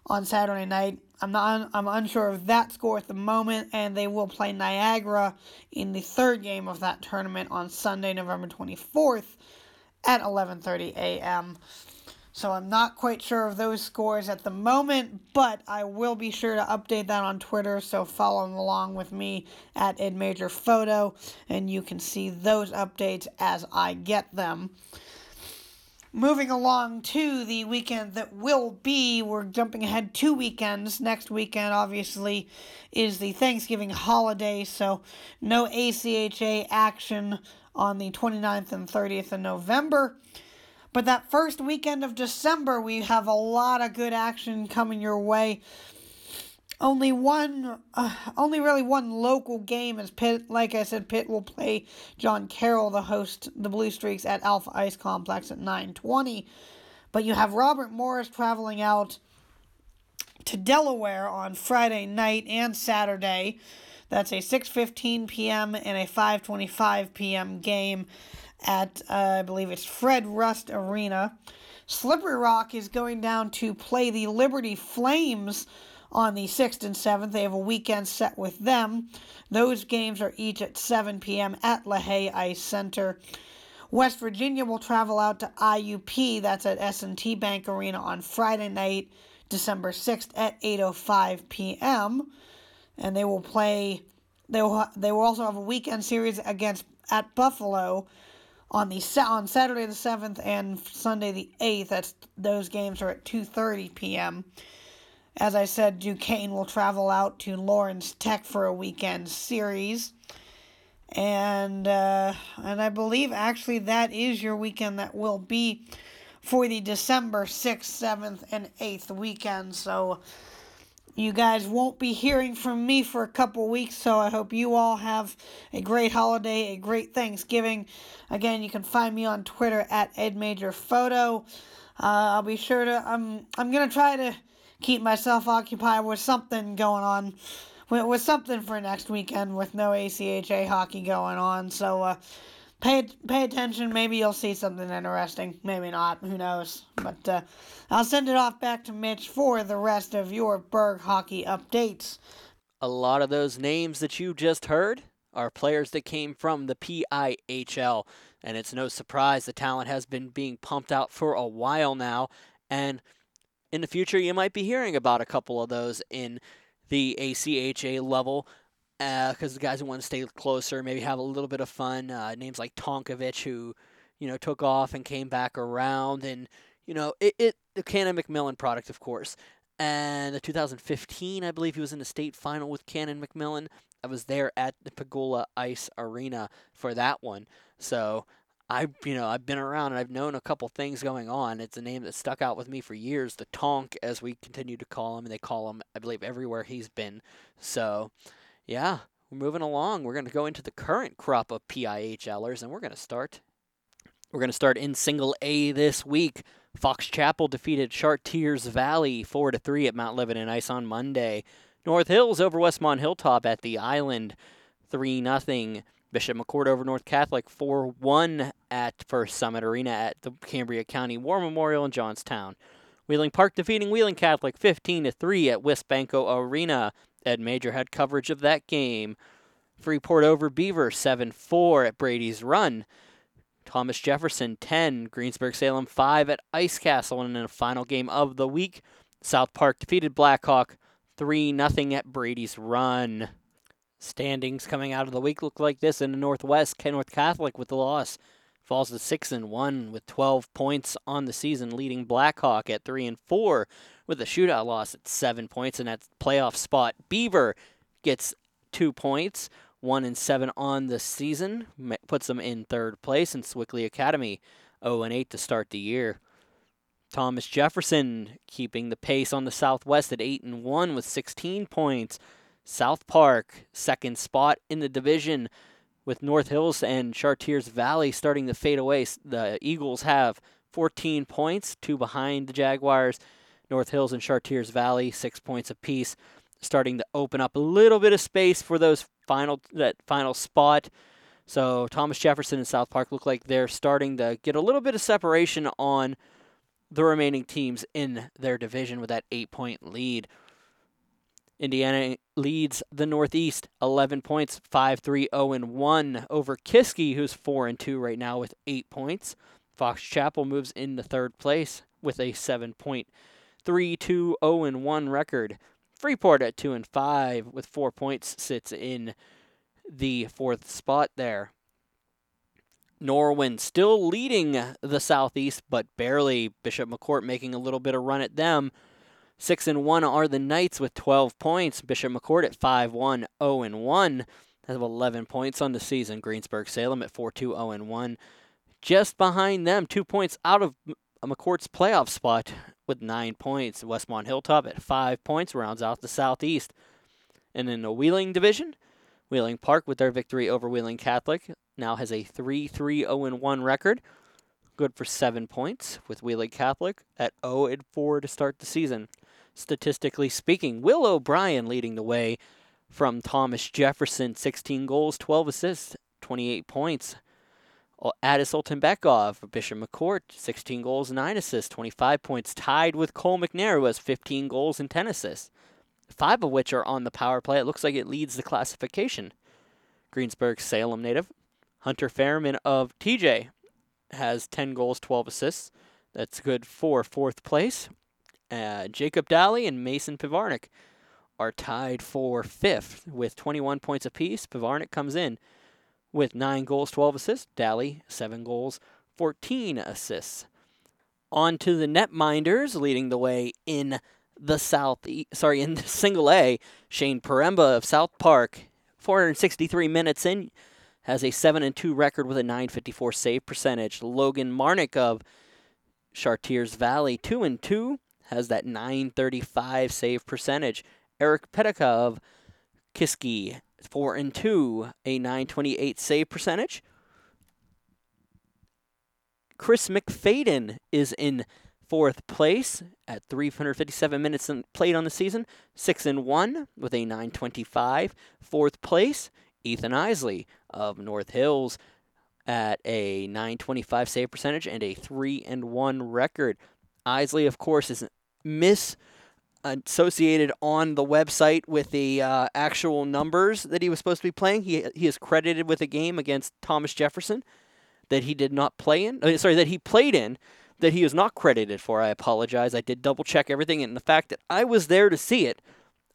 on Saturday night. I'm not I'm unsure of that score at the moment, and they will play Niagara in the third game of that tournament on Sunday, November 24th at 11:30 a.m. So I'm not quite sure of those scores at the moment, but I will be sure to update that on Twitter. So follow along with me at Ed Major Photo, and you can see those updates as I get them. Moving along to the weekend that will be, we're jumping ahead two weekends. Next weekend, obviously, is the Thanksgiving holiday, so no ACHA action on the 29th and 30th of November. But that first weekend of December, we have a lot of good action coming your way. Only one, uh, only really one local game is Pitt. Like I said, Pitt will play John Carroll, the host, the Blue Streaks at Alpha Ice Complex at 9:20. But you have Robert Morris traveling out to Delaware on Friday night and Saturday. That's a 6:15 p.m. and a 5:25 p.m. game at, uh, I believe it's Fred Rust Arena. Slippery Rock is going down to play the Liberty Flames on the 6th and 7th. They have a weekend set with them. Those games are each at 7 p.m. at LaHaye Ice Center. West Virginia will travel out to IUP. That's at S&T Bank Arena on Friday night, December 6th at 8:05 p.m. And they will play they will they will also have a weekend series against at Buffalo on the on Saturday the seventh and Sunday the eighth. That's those games are at two thirty p.m. As I said, Duquesne will travel out to Lawrence Tech for a weekend series, and uh, and I believe actually that is your weekend that will be for the December sixth, seventh, and eighth weekend. So you guys won't be hearing from me for a couple weeks, so I hope you all have a great holiday, a great Thanksgiving. Again, you can find me on Twitter at EdMajorPhoto. Uh, I'll be sure to. I'm. I'm gonna try to keep myself occupied with something going on, with, with something for next weekend with no ACHA hockey going on. So. Uh, pay pay attention. Maybe you'll see something interesting. Maybe not. Who knows? But uh, I'll send it off back to Mitch for the rest of your Burgh hockey updates. A lot of those names that you just heard are players that came from the PIHL, and it's no surprise the talent has been being pumped out for a while now. And in the future, you might be hearing about a couple of those in the ACHA level because uh, the guys who want to stay closer, maybe have a little bit of fun. Uh, names like Tonkovich, who you know took off and came back around, and you know it, it the Canon McMillan product, of course. And the 2015, I believe he was in the state final with Canon McMillan. I was there at the Pegula Ice Arena for that one. So I, you know, I've been around and I've known a couple things going on. It's a name that stuck out with me for years. The Tonk, as we continue to call him, and they call him, I believe, everywhere he's been. So yeah, we're moving along. We're going to go into the current crop of PIHLers, and we're going to start. We're going to start in Single A this week. Fox Chapel defeated Chartiers Valley 4 to 3 at Mount Lebanon Ice on Monday. North Hills over Westmont Hilltop at the Island 3 nothing. Bishop McCort over North Catholic 4 1 at First Summit Arena at the Cambria County War Memorial in Johnstown. Wheeling Park defeating Wheeling Catholic 15 to 3 at WesBanco Arena. Ed Major had coverage of that game. Freeport over Beaver 7 4 at Brady's Run. Thomas Jefferson 10, Greensburg Salem 5 at Ice Castle. And in the final game of the week, South Park defeated Blackhawk 3 0 at Brady's Run. Standings coming out of the week look like this in the Northwest. Kenworth Catholic with the loss falls to 6 and 1 with 12 points on the season, leading Blackhawk at 3 and 4 with a shootout loss at 7 points in that playoff spot. Beaver gets 2 points, 1 and 7 on the season, puts them in third place, and Sewickley Academy 0 and 8 to start the year. Thomas Jefferson keeping the pace on the Southwest at 8 and 1 with 16 points. South Park, second spot in the division with North Hills and Chartiers Valley starting to fade away. The Eagles have 14 points, two behind the Jaguars. North Hills and Chartiers Valley, six points apiece, starting to open up a little bit of space for those final that final spot. So Thomas Jefferson and South Park look like they're starting to get a little bit of separation on the remaining teams in their division with that eight point lead. Indiana leads the Northeast 11 points, 5 3 0 1 over Kiski, who's 4 and 2 right now with 8 points. Fox Chapel moves into third place with a 7.3 2 0 1 record. Freeport at 2 and 5 with 4 points sits in the fourth spot there. Norwin still leading the Southeast, but barely. Bishop McCort making a little bit of run at them. Six and one are the Knights with 12 points. Bishop McCort at 5 1, 0 and 1. Have 11 points on the season. Greensburg Salem at 4 2, 0 and 1. Just behind them, two points out of McCort's playoff spot with nine points. Westmont Hilltop at five points rounds out the Southeast. And in the Wheeling division, Wheeling Park with their victory over Wheeling Catholic now has a 3 3 0 1 record. Good for seven points with Wheeling Catholic at 0 and 4 to start the season. Statistically speaking, Will O'Brien leading the way from Thomas Jefferson, 16 goals, 12 assists, 28 points. Addis Oltenbekov, Bishop McCort, 16 goals, 9 assists, 25 points, tied with Cole McNair, who has 15 goals and 10 assists, five of which are on the power play. It looks like it leads the classification. Greensburg Salem native Hunter Fairman of TJ has 10 goals, 12 assists. That's good for fourth place. Uh, Jacob Daly and Mason Pivarnik are tied for fifth with 21 points apiece. Pivarnik comes in with 9 goals, 12 assists. Daly, 7 goals, 14 assists. On to the netminders, leading the way in the South, sorry, in the Single A. Shane Peremba of South Park, 463 minutes in, has a 7 and 2 record with a 954 save percentage. Logan Marnick of Chartiers Valley, 2 and 2, has that 935 save percentage. Eric Petica of Kiski, 4 and 2, a 928 save percentage. Chris McFadden is in fourth place at 357 minutes played on the season, 6 and 1 with a 925. Fourth place, Ethan Isley of North Hills at a 925 save percentage and a 3 and 1 record. Isley, of course, is miss associated on the website with the uh, actual numbers that he was supposed to be playing. He he is credited with a game against Thomas Jefferson that he did not play in. Uh, sorry, that he played in that he is not credited for. I apologize. I did double check everything, and the fact that I was there to see it,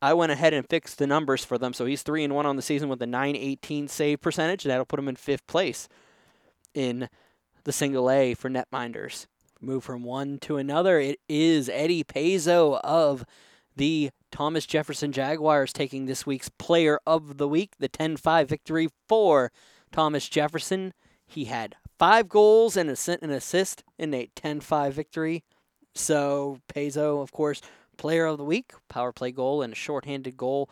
I went ahead and fixed the numbers for them. So he's three and one on the season with a 918 save percentage. That'll put him in fifth place in the single A for netminders move from one to another. It is Eddie Pazzo of the Thomas Jefferson Jaguars taking this week's Player of the Week, the 10 5 victory for Thomas Jefferson. He had five goals and an assist in a 10 5 victory. So, Pazzo, of course, Player of the Week, power play goal, and a shorthanded goal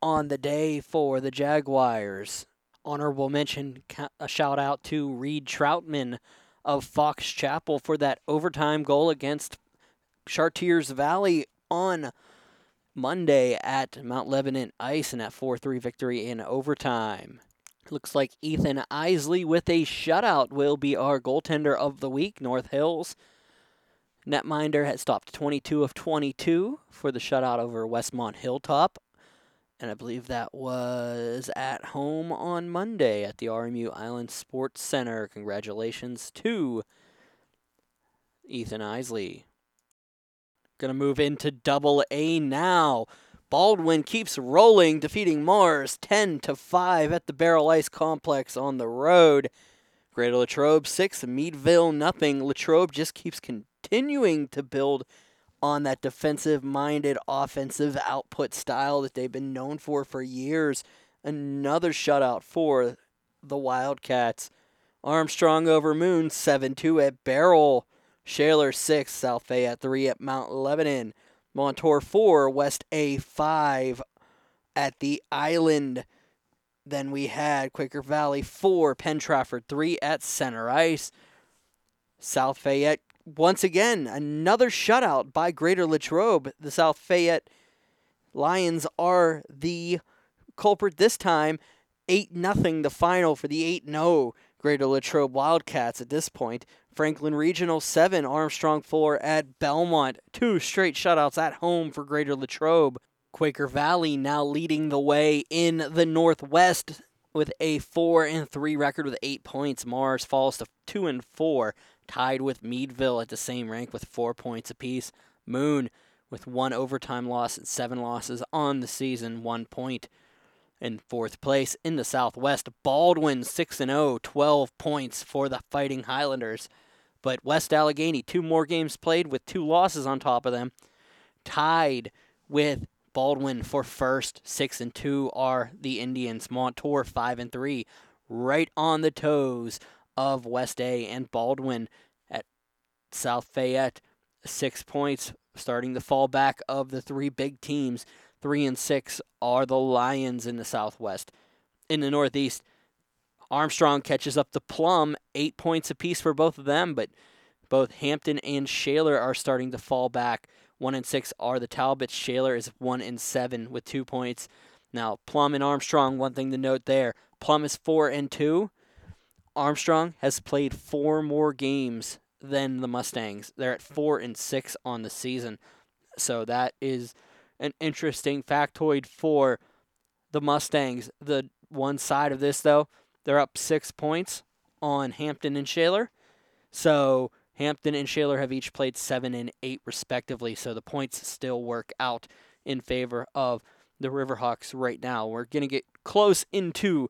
on the day for the Jaguars. Honorable mention, a shout out to Reed Troutman of Fox Chapel for that overtime goal against Chartiers Valley on Monday at Mount Lebanon Ice in that 4 3 victory in overtime. Looks like Ethan Isley with a shutout will be our goaltender of the week. North Hills netminder has stopped 22 of 22 for the shutout over Westmont Hilltop and I believe that was at home on Monday at the RMU Island Sports Center. Congratulations to Ethan Isley. Gonna move into double A now. Baldwin keeps rolling, defeating Mars 10 to 5 at the Baierl Ice Complex on the road. Greater Latrobe 6, Meadville nothing. Latrobe just keeps continuing to build on that defensive minded offensive output style that they've been known for for years. Another shutout for the Wildcats. Armstrong over Moon 7 2 at Baierl. Shaler 6, South Fayette 3 at Mount Lebanon. Montour 4, West A 5 at the Island. Then we had Quaker Valley 4, Penn Trafford 3 at Center Ice. South Fayette, once again, another shutout by Greater Latrobe. The South Fayette Lions are the culprit this time. 8 0 the final for the 8 0 Greater Latrobe Wildcats at this point. Franklin Regional 7, Armstrong 4 at Belmont. Two straight shutouts at home for Greater Latrobe. Quaker Valley now leading the way in the Northwest with a 4 and 3 record with 8 points. Mars falls to 2 and 4, tied with Meadville at the same rank with 4 points apiece. Moon with one overtime loss and 7 losses on the season, 1 point in fourth place in the Southwest. Baldwin 6 and 0, 12 points for the Fighting Highlanders. But West Allegheny, two more games played with two losses on top of them, tied with Baldwin for first. 6 and 2 are the Indians. Montour 5 and 3, right on the toes of West A and Baldwin at South Fayette. 6 points starting the fallback of the three big teams three and six are the Lions in the Southwest. In the Northeast, Armstrong catches up to Plum, eight points apiece for both of them, but both Hampton and Shaler are starting to fall back. One and six are the Talbots. Shaler is one and seven with two points. Now, Plum and Armstrong, one thing to note there. Plum is four and two. Armstrong has played four more games than the Mustangs. They're at four and six on the season. So that is an interesting factoid for the Mustangs. The one side of this, though, they're up six points on Hampton and Shaler. So Hampton and Shaler have each played seven and eight, respectively. So the points still work out in favor of the Riverhawks right now. We're going to get close into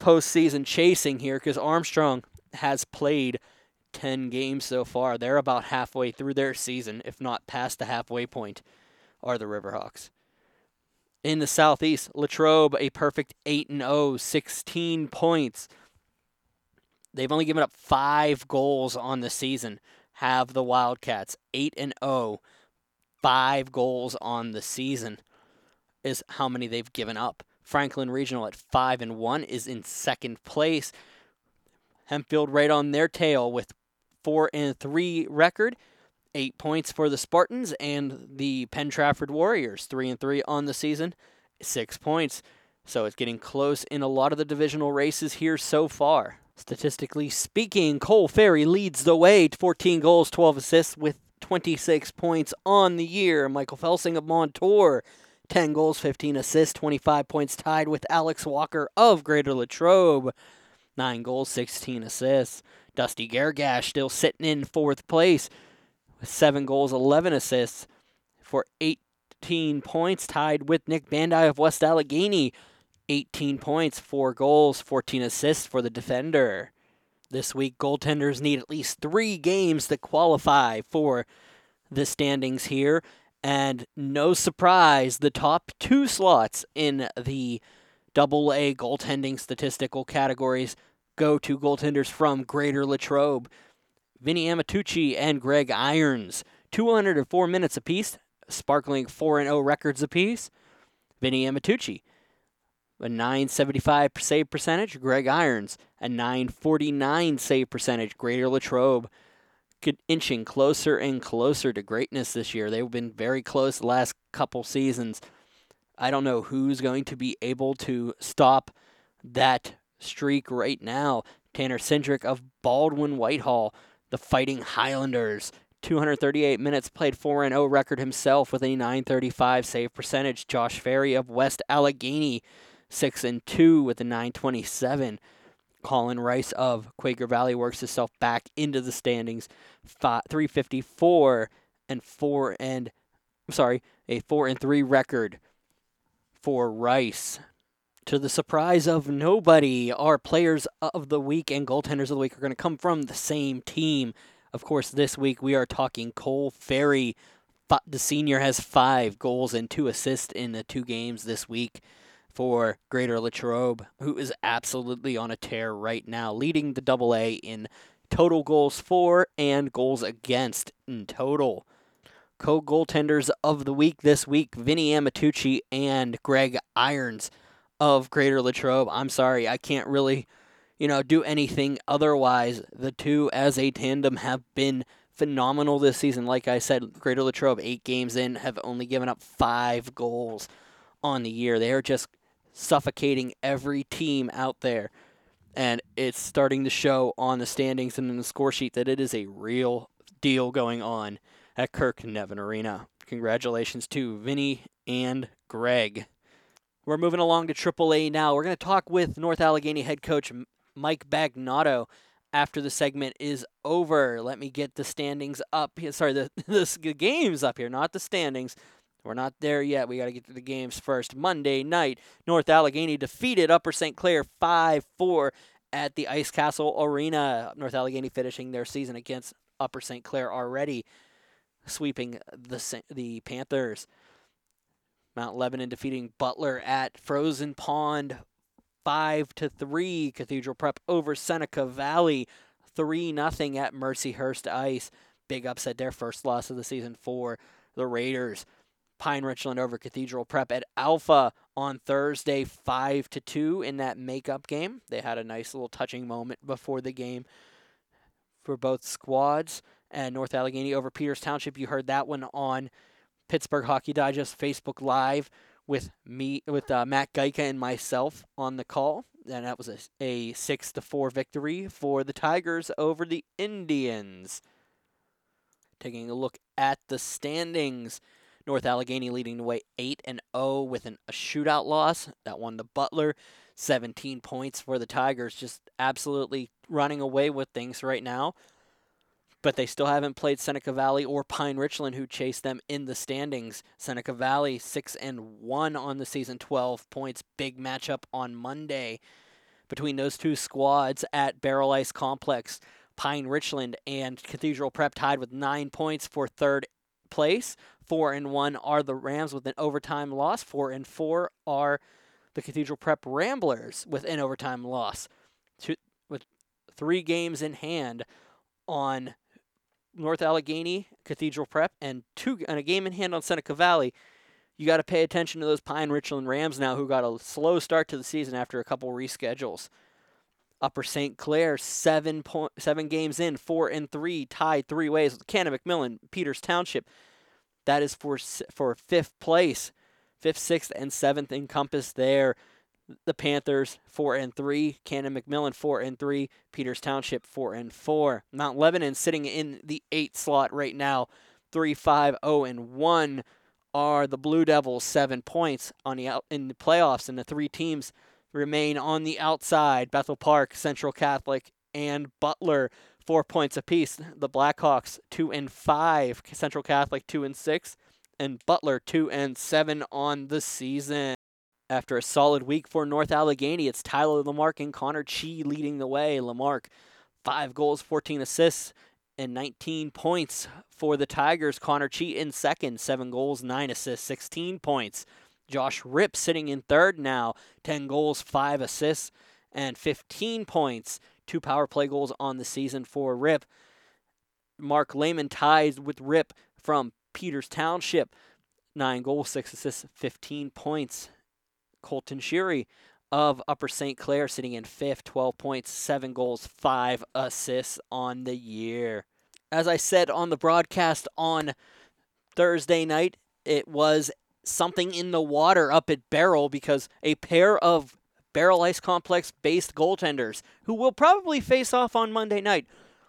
postseason chasing here because Armstrong has played 10 games so far. They're about halfway through their season, if not past the halfway point are the Riverhawks. In the Southeast, Latrobe, a perfect 8 and 0, 16 points. They've only given up five goals on the season. Have the Wildcats 8 and 0, five goals on the season is how many they've given up. Franklin Regional at 5 and 1 is in second place. Hempfield right on their tail with 4 and 3 record eight points for the Spartans and the Penn Trafford Warriors, three and three on the season, six points. So it's getting close in a lot of the divisional races here so far. Statistically speaking, Cole Ferry leads the way, 14 goals, 12 assists with 26 points on the year. Michael Felsing of Montour, 10 goals, 15 assists, 25 points tied with Alex Walker of Greater Latrobe, 9 goals, 16 assists. Dusty Gargash still sitting in fourth place with seven goals, 11 assists for 18 points, tied with Nick Bandai of West Allegheny. 18 points, 4 goals, 14 assists for the defender. This week, goaltenders need at least three games to qualify for the standings here. And no surprise, the top two slots in the double A goaltending statistical categories go to goaltenders from Greater Latrobe. Vinny Amatucci and Greg Irons. 204 minutes apiece, sparkling 4 0 records apiece. Vinny Amatucci, a 975 save percentage. Greg Irons, a 949 save percentage. Greater Latrobe inching closer and closer to greatness this year. They've been very close the last couple seasons. I don't know who's going to be able to stop that streak right now. Tanner Cindric of Baldwin Whitehall the Fighting Highlanders. 238 minutes played 4 0 record himself with a 935 save percentage. Josh Ferry of West Allegheny 6 and 2 with a 927. Colin Rice of Quaker Valley works himself back into the standings 354 and 4 and I'm sorry, a four and three record for Rice. To the surprise of nobody, our players of the week and goaltenders of the week are going to come from the same team. Of course, this week we are talking Cole Ferry. The senior has five goals and two assists in the two games this week for Greater Latrobe, who is absolutely on a tear right now, leading the Double A in total goals for and goals against in total. Co goaltenders of the week this week Vinny Amatucci and Greg Irons of Greater Latrobe. I'm sorry, I can't really, you know, do anything otherwise. The two as a tandem have been phenomenal this season. Like I said, Greater Latrobe, eight games in, have only given up five goals on the year. They are just suffocating every team out there. And it's starting to show on the standings and in the score sheet that it is a real deal going on at Kirk Nevin Arena. Congratulations to Vinny and Greg. We're moving along to AAA now. We're going to talk with North Allegheny head coach Mike Bagnato after the segment is over. Let me get the standings up. Sorry, the, the games up here, not the standings. We're not there yet. We got to get to the games first. Monday night, North Allegheny defeated Upper St. Clair 5 4 at the Ice Castle Arena. North Allegheny finishing their season against Upper St. Clair already, sweeping the, the Panthers. Mount Lebanon defeating Butler at Frozen Pond 5 to 3. Cathedral Prep over Seneca Valley 3 0 at Mercyhurst Ice. Big upset, their first loss of the season for the Raiders. Pine Richland over Cathedral Prep at Alpha on Thursday, five to two in that makeup game. They had a nice little touching moment before the game for both squads. And North Allegheny over Peters Township. You heard that one on Pittsburgh Hockey Digest Facebook Live with me, with uh, Matt Geika and myself on the call. And that was a, a six to four victory for the Tigers over the Indians. Taking a look at the standings. North Allegheny leading the way 8 and 0 with an, a shootout loss. That one to Butler. 17 points for the Tigers, just absolutely running away with things right now. But they still haven't played Seneca Valley or Pine Richland, who chased them in the standings. Seneca Valley six and one on the season, 12 points. Big matchup on Monday between those two squads at Baierl Ice Complex. Pine Richland and Cathedral Prep tied with nine points for third place. Four and one are the Rams with an overtime loss. Four and four are the Cathedral Prep Ramblers with an overtime loss. Two, with three games in hand on North Allegheny, Cathedral Prep, and two and a game in hand on Seneca Valley. You got to pay attention to those Pine Richland Rams now, who got a slow start to the season after a couple reschedules. Upper St. Clair, seven point, seven games in, four and three, tied three ways with Canon McMillan, Peters Township. That is for for fifth place, fifth, sixth, and seventh encompassed there. The Panthers four and three, Canon McMillan four and three, Peters Township four and four. Mount Lebanon sitting in the eighth slot right now, three, five, zero, oh, and one are the Blue Devils seven points on the in the playoffs, and the three teams remain on the outside. Bethel Park, Central Catholic, and Butler four points apiece. The Blackhawks two and five, Central Catholic two and six, and Butler two and seven on the season. After a solid week for North Allegheny, it's Tyler Lamarck and Connor Chi leading the way. Lamarck, five goals, 14 assists, and 19 points for the Tigers. Connor Chi in second, seven goals, nine assists, 16 points. Josh Rip sitting in third now, 10 goals, five assists, and 15 points two power play goals on the season for Rip. Mark Lehman ties with Rip from Peters Township. Nine goals, six assists, 15 points. Colton Sheary of Upper St. Clair sitting in fifth, 12 points, seven goals, five assists on the year. As I said on the broadcast on Thursday night, it was something in the water up at Baierl because a pair of Baierl Ice Complex based goaltenders, who will probably face off on Monday night,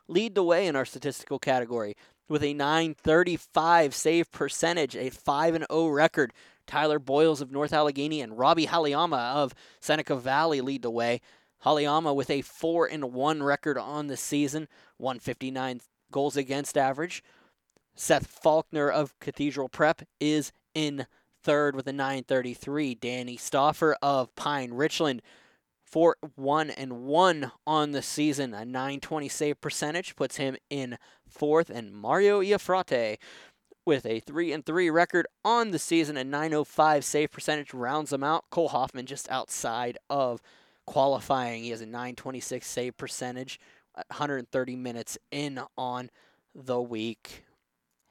lead the way in our statistical category with a 935 save percentage, a 5 0 record. Tyler Boyles of North Allegheny and Robbie Haliyama of Seneca Valley lead the way. Haliyama with a 4 1 record on the season, 159 goals against average. Seth Faulkner of Cathedral Prep is in third with a 933. Danny Stoffer of Pine Richland, 4 1 and 1 on the season. A 920 save percentage puts him in fourth. And Mario Iafrate with a 3 and 3 record on the season. A 905 save percentage rounds him out. Cole Hoffman just outside of qualifying. He has a 926 save percentage, 130 minutes in on the week.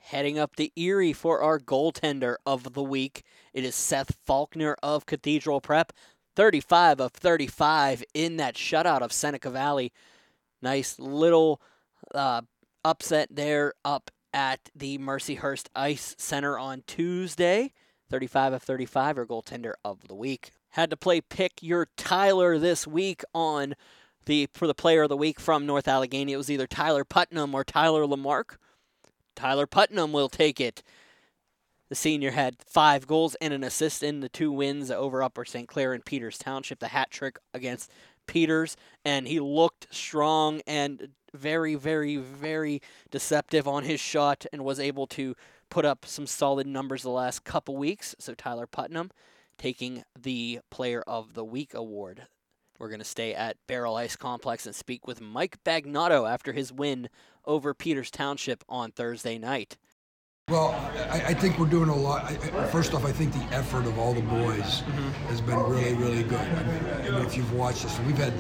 Heading up to Erie for our goaltender of the week, it is Seth Faulkner of Cathedral Prep. 35 of 35 in that shutout of Seneca Valley. Nice little uh, upset there up at the Mercyhurst Ice Center on Tuesday. 35 of 35, our goaltender of the week. Had to play pick your Tyler this week on the for the player of the week from North Allegheny. It was either Tyler Putnam or Tyler Lamarck. Tyler Putnam will take it. The senior had five goals and an assist in the two wins over Upper St. Clair and Peters Township, the hat trick against Peters, and he looked strong and very, very, very deceptive on his shot and was able to put up some solid numbers the last couple weeks. So Tyler Putnam taking the Player of the Week award. We're going to stay at Baierl Ice Complex and speak with Mike Bagnato after his win over Peters Township on Thursday night. Well, I, I, think we're doing a lot. I, first off, I think the effort of all the boys mm-hmm. has been really, really good. I mean, I mean, if you've watched us, we've had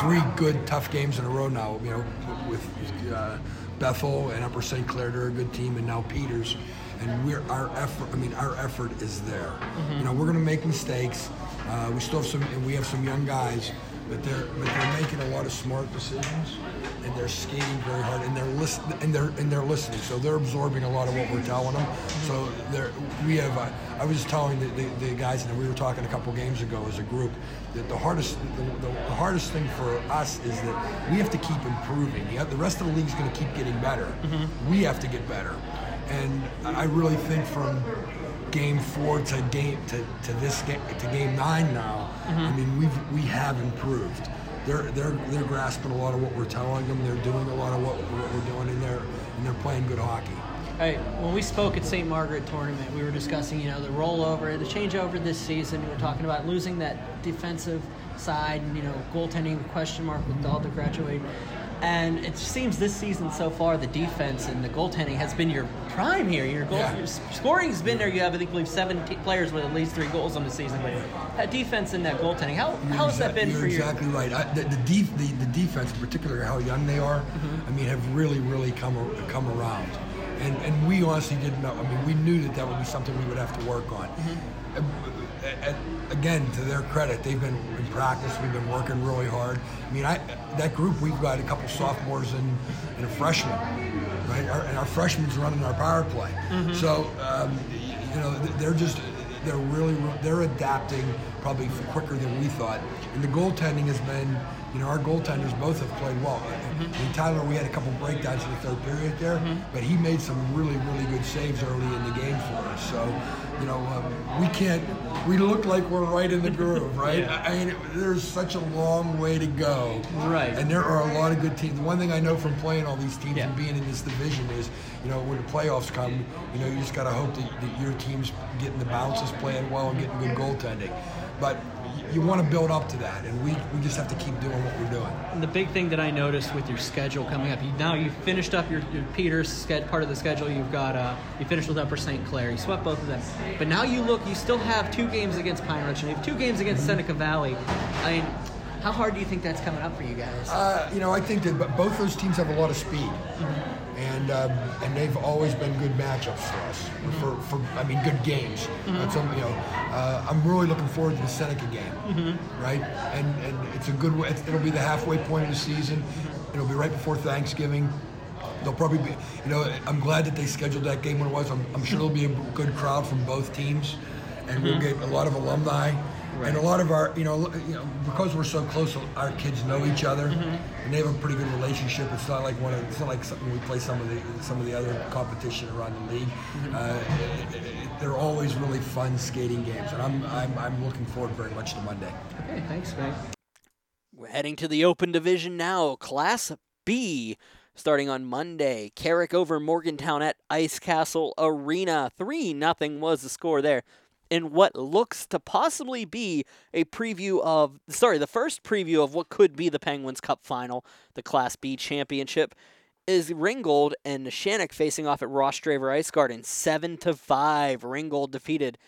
three good, tough games in a row now. You know, with uh, Bethel and Upper St. Clair, they're a good team, and now Peters. And we're our effort. I mean, our effort is there. Mm-hmm. You know, we're going to make mistakes. Uh, we still have some, we have some young guys but they're but they're making a lot of smart decisions and they're skating very hard and they're listening and they're and they're listening. So they're absorbing a lot of what we're telling them. So we have uh, I was telling the, the, the, guys and we were talking a couple games ago as a group that the hardest the, the, the hardest thing for us is that we have to keep improving. The, the rest of the league's going to keep getting better. Mm-hmm. we have to get better. And I really think from game four to game to, to this game to game nine now. Mm-hmm. I mean, we've we have improved. They're they're they're grasping a lot of what we're telling them. They're doing a lot of what, what we're doing, and they're and they're playing good hockey. Hey, when we spoke at St. Margaret tournament, we were discussing, you know, the rollover, the changeover this season. We were talking about losing that defensive side, and you know, goaltending question mark with Dalton graduating. And it seems this season so far, the defense and the goaltending has been your prime here. Your goal yeah. scoring's been there. You have, I think, believe seven t- players with at least three goals on the season. But that defense and that goaltending, how, how has that been you're for you? exactly right. I, the, the, def, the, the defense, in particular, how young they are, mm-hmm. I mean, have really, really come come around. And, and we honestly didn't know. I mean, we knew that that would be something we would have to work on. Mm-hmm again, to their credit, they've been in practice. We've been working really hard. I mean, I, that group, we've got a couple sophomores and, and a freshman, right? Our, and our freshmen's running our power play. Mm-hmm. So, um, you know, they're just they're really they're adapting probably quicker than we thought. And the goaltending has been, you know, our goaltenders both have played well. Mm-hmm. And Tyler, we had a couple breakdowns in the third period there, mm-hmm. but he made some really really good saves early in the game for us. So you know, um, we can't. We look like we're right in the groove, right? yeah. I mean, there's such a long way to go, right? And there are a lot of good teams. The one thing I know from playing all these teams yeah. and being in this division is, you know, when the playoffs come, you know, you just got to hope that, that your team's getting the bounces, playing well, and getting good goaltending. But you want to build up to that, and we, we just have to keep doing what we're doing. And the big thing that I noticed with your schedule coming up, you, now you finished up your, your Peters part of the schedule. You've got uh, you finished with Upper St. Clair. You swept both of them, but now you look, you still have two games against Pine Ridge, and you have two games against. Seneca Valley. I mean, how hard do you think that's coming up for you guys? Uh, you know, I think that both those teams have a lot of speed. Mm-hmm and um, and they've always been good matchups for us. For, for I mean, good games. Mm-hmm. You know, uh, I'm really looking forward to the Seneca game, mm-hmm. right? And and it's a good. It'll be the halfway point of the season. It'll be right before Thanksgiving. They'll probably be, you know, I'm glad that they scheduled that game when it was. I'm, I'm sure there'll be a good crowd from both teams, and mm-hmm. we'll get a lot of alumni Right. And a lot of our, you know, you know, because we're so close, our kids know each other, mm-hmm. and they have a pretty good relationship. It's not like one of, it's not like something we play some of the some of the other competition around the league. Mm-hmm. Uh, they're always really fun skating games, and I'm, I'm I'm looking forward very much to Monday. Okay, thanks, Greg. We're heading to the Open Division now, Class B. starting on Monday. Carrick over Morgantown at Ice Castle Arena. 3 nothing was the score there. In what looks to possibly be a preview of, sorry, the first preview of what could be the Penguins Cup final, the Class B championship, is Ringgold and Neshannock facing off at Rostraver Ice Garden. 7 to 5. Ringgold defeated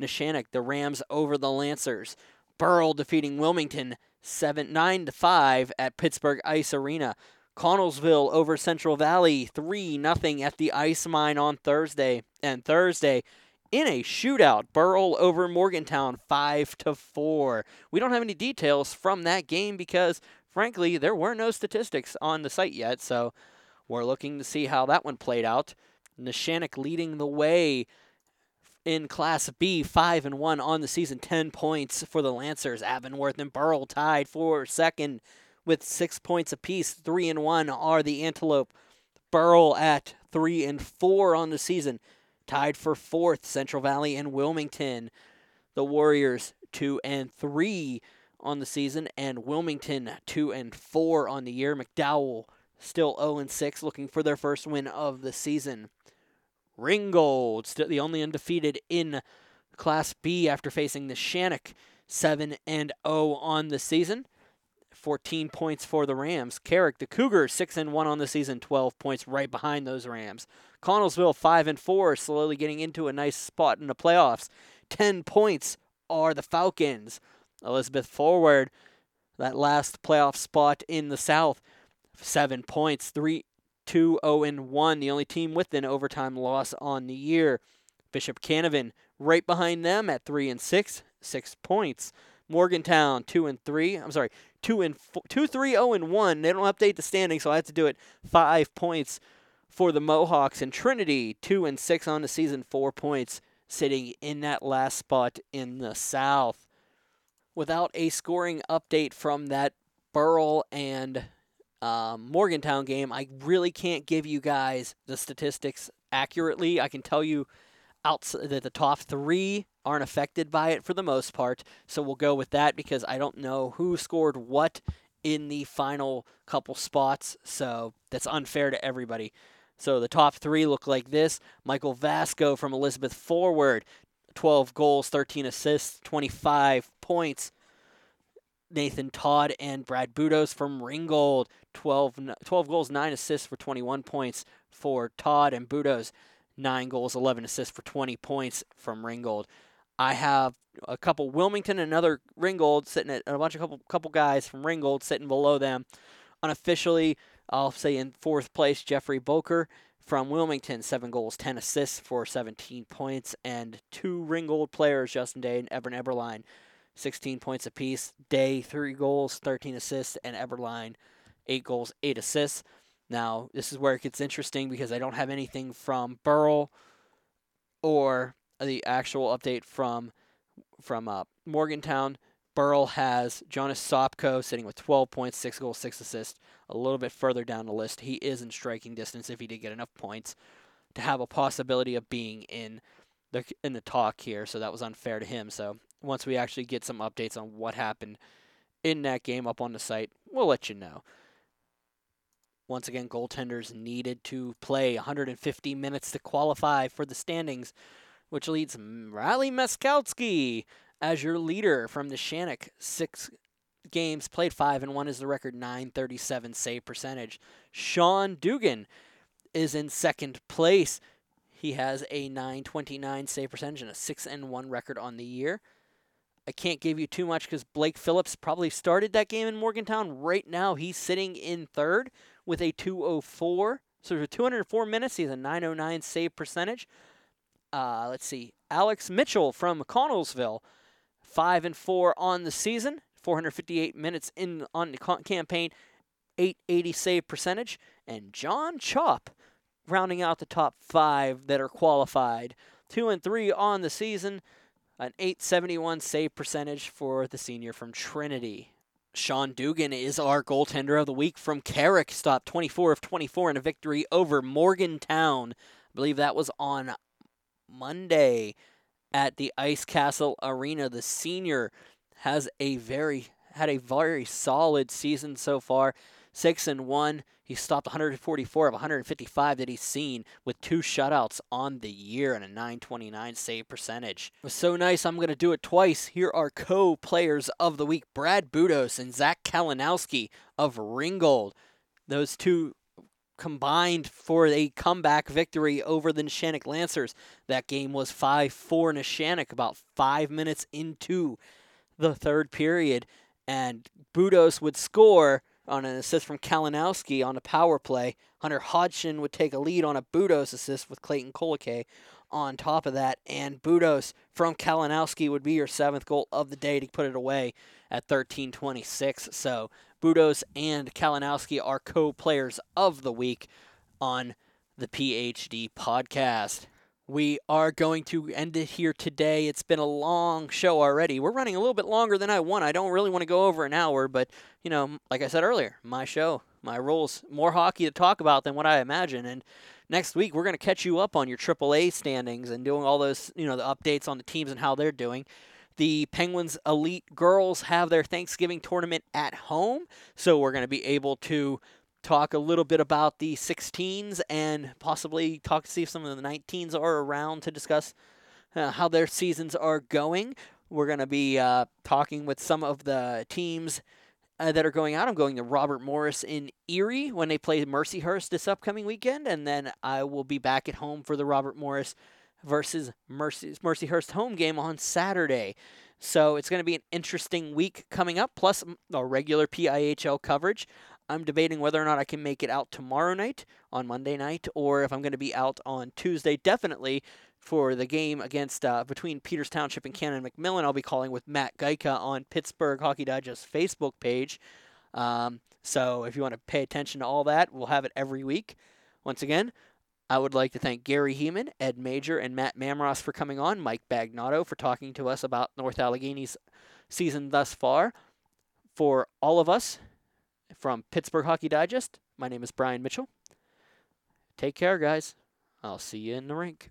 Neshannock, the Rams over the Lancers. Burrell defeating Wilmington 7 9 to 5 at Pittsburgh Ice Arena. Connellsville over Central Valley 3 0 at the Ice Mine on Thursday. And Thursday in a shootout, Burrell over Morgantown 5 to 4. We don't have any details from that game because frankly, there were no statistics on the site yet, so we're looking to see how that one played out. Neshannock leading the way in Class B, 5 and 1 on the season, 10 points for the Lancers. Avonworth and Burrell tied for second with 6 points apiece. 3 and 1 are the Antelope. Burrell at 3 and 4 on the season, tied for fourth. Central Valley and Wilmington. The Warriors 2 and 3 on the season, and Wilmington 2 and 4 on the year. McDowell still 0 and 6, looking for their first win of the season. Ringgold, still the only undefeated in Class B after facing Neshannock, 7 and 0 on the season. 14 points for the Rams. Carrick, the Cougars, 6 and 1 on the season, 12 points right behind those Rams. Connellsville, 5 and 4, slowly getting into a nice spot in the playoffs. 10 points are the Falcons. Elizabeth Forward, that last playoff spot in the South, 7 points, 3 2 0 and 1, the only team with an overtime loss on the year. Bishop Canevin right behind them at 3 and 6, 6 points. Morgantown 2 and 3. I'm sorry, 2 and 4, 2 3 0 and 1. They don't update the standings, so I have to do it. 5 points for the Mohawks and Trinity 2 and 6 on the season, 4 points sitting in that last spot in the South. Without a scoring update from that Burrell and um, Morgantown game, I really can't give you guys the statistics accurately. I can tell you outside that the top three aren't affected by it for the most part. So we'll go with that because I don't know who scored what in the final couple spots. So that's unfair to everybody. So the top three look like this Michael Vasco from Elizabeth Forward, 12 goals, 13 assists, 25 points. Nathan Todd and Brad Budos from Ringgold, 12, 12 goals, 9 assists for 21 points for Todd and Budos, 9 goals, 11 assists for 20 points from Ringgold. I have a couple Wilmington another Ringgold sitting at a bunch of couple couple guys from Ringgold sitting below them. Unofficially, I'll say in fourth place, Jeffrey Boker from Wilmington, seven goals, ten assists for 17 points, and two Ringgold players, Justin Day and Evan Eberline, 16 points apiece. Day, three goals, 13 assists, and Eberline, eight goals, eight assists. Now, this is where it gets interesting because I don't have anything from Burrell or the actual update from from uh, Morgantown. Burrell has Jonas Sopko sitting with 12 points, 6 goals, 6 assists. A little bit further down the list, he is in striking distance if he did get enough points to have a possibility of being in the in the talk here. So that was unfair to him. So once we actually get some updates on what happened in that game up on the site, we'll let you know. Once again, goaltenders needed to play 150 minutes to qualify for the standings, which leads Riley Meskowski as your leader from Neshannock. Six games played, five and one is the record, 937 save percentage. Sean Dugan is in second place. He has a 929 save percentage and a 6 and 1 record on the year. I can't give you too much because Blake Phillips probably started that game in Morgantown. Right now, he's sitting in third with a 204. So for 204 minutes, he has a 909 save percentage. Uh, let's see. Alex Mitchell from Connellsville, 5 and 4 on the season, 458 minutes in on the campaign, 880 save percentage. And John Chop rounding out the top five that are qualified. Two and three on the season, an 871 save percentage for the senior from Trinity. Sean Dugan is our goaltender of the week from Carrick. Stopped 24 of 24 in a victory over Morgantown. I believe that was on Monday at the Ice Castle Arena. The senior has a very had a very solid season so far. Six and one. He stopped 144 of 155 that he's seen with two shutouts on the year and a 929 save percentage. It was so nice. I'm going to do it twice. Here are co-players of the week: Brad Budos and Zach Kalinowski of Ringgold. Those two combined for a comeback victory over the Neshannock Lancers. That game was 5 4 Neshannock about five minutes into the third period. And Budos would score on an assist from Kalinowski on a power play. Hunter Hodgson would take a lead on a Budos assist with Clayton Kolake on top of that. And Budos from Kalinowski would be your seventh goal of the day to put it away at 13:26. So Budos and Kalinowski are co-players of the week on the PHD podcast. We are going to end it here today. It's been a long show already. We're running a little bit longer than I want. I don't really want to go over an hour, but you know, like I said earlier, my show, my rules, more hockey to talk about than what I imagine. And next week we're going to catch you up on your AAA standings and doing all those, you know, the updates on the teams and how they're doing. The Penguins Elite Girls have their Thanksgiving tournament at home, so we're going to be able to talk a little bit about the 16s and possibly talk to see if some of the 19s are around to discuss uh, how their seasons are going. We're going to be uh, talking with some of the teams uh, that are going out. I'm going to Robert Morris in Erie when they play Mercyhurst this upcoming weekend, and then I will be back at home for the Robert Morris versus Mercy, Mercyhurst home game on Saturday. So it's going to be an interesting week coming up, plus our regular PIHL coverage. I'm debating whether or not I can make it out tomorrow night on Monday night, or if I'm going to be out on Tuesday. Definitely for the game against uh, between Peters Township and Canon McMillan. I'll be calling with Matt Geika on Pittsburgh Hockey Digest Facebook page. Um, so if you want to pay attention to all that, we'll have it every week. Once again, I would like to thank Gary Heeman, Ed Major, and Matt Mamros for coming on, Mike Bagnato for talking to us about North Allegheny's season thus far. For all of us, from Pittsburgh Hockey Digest, my name is Brian Mitchell. Take care, guys. I'll see you in the rink.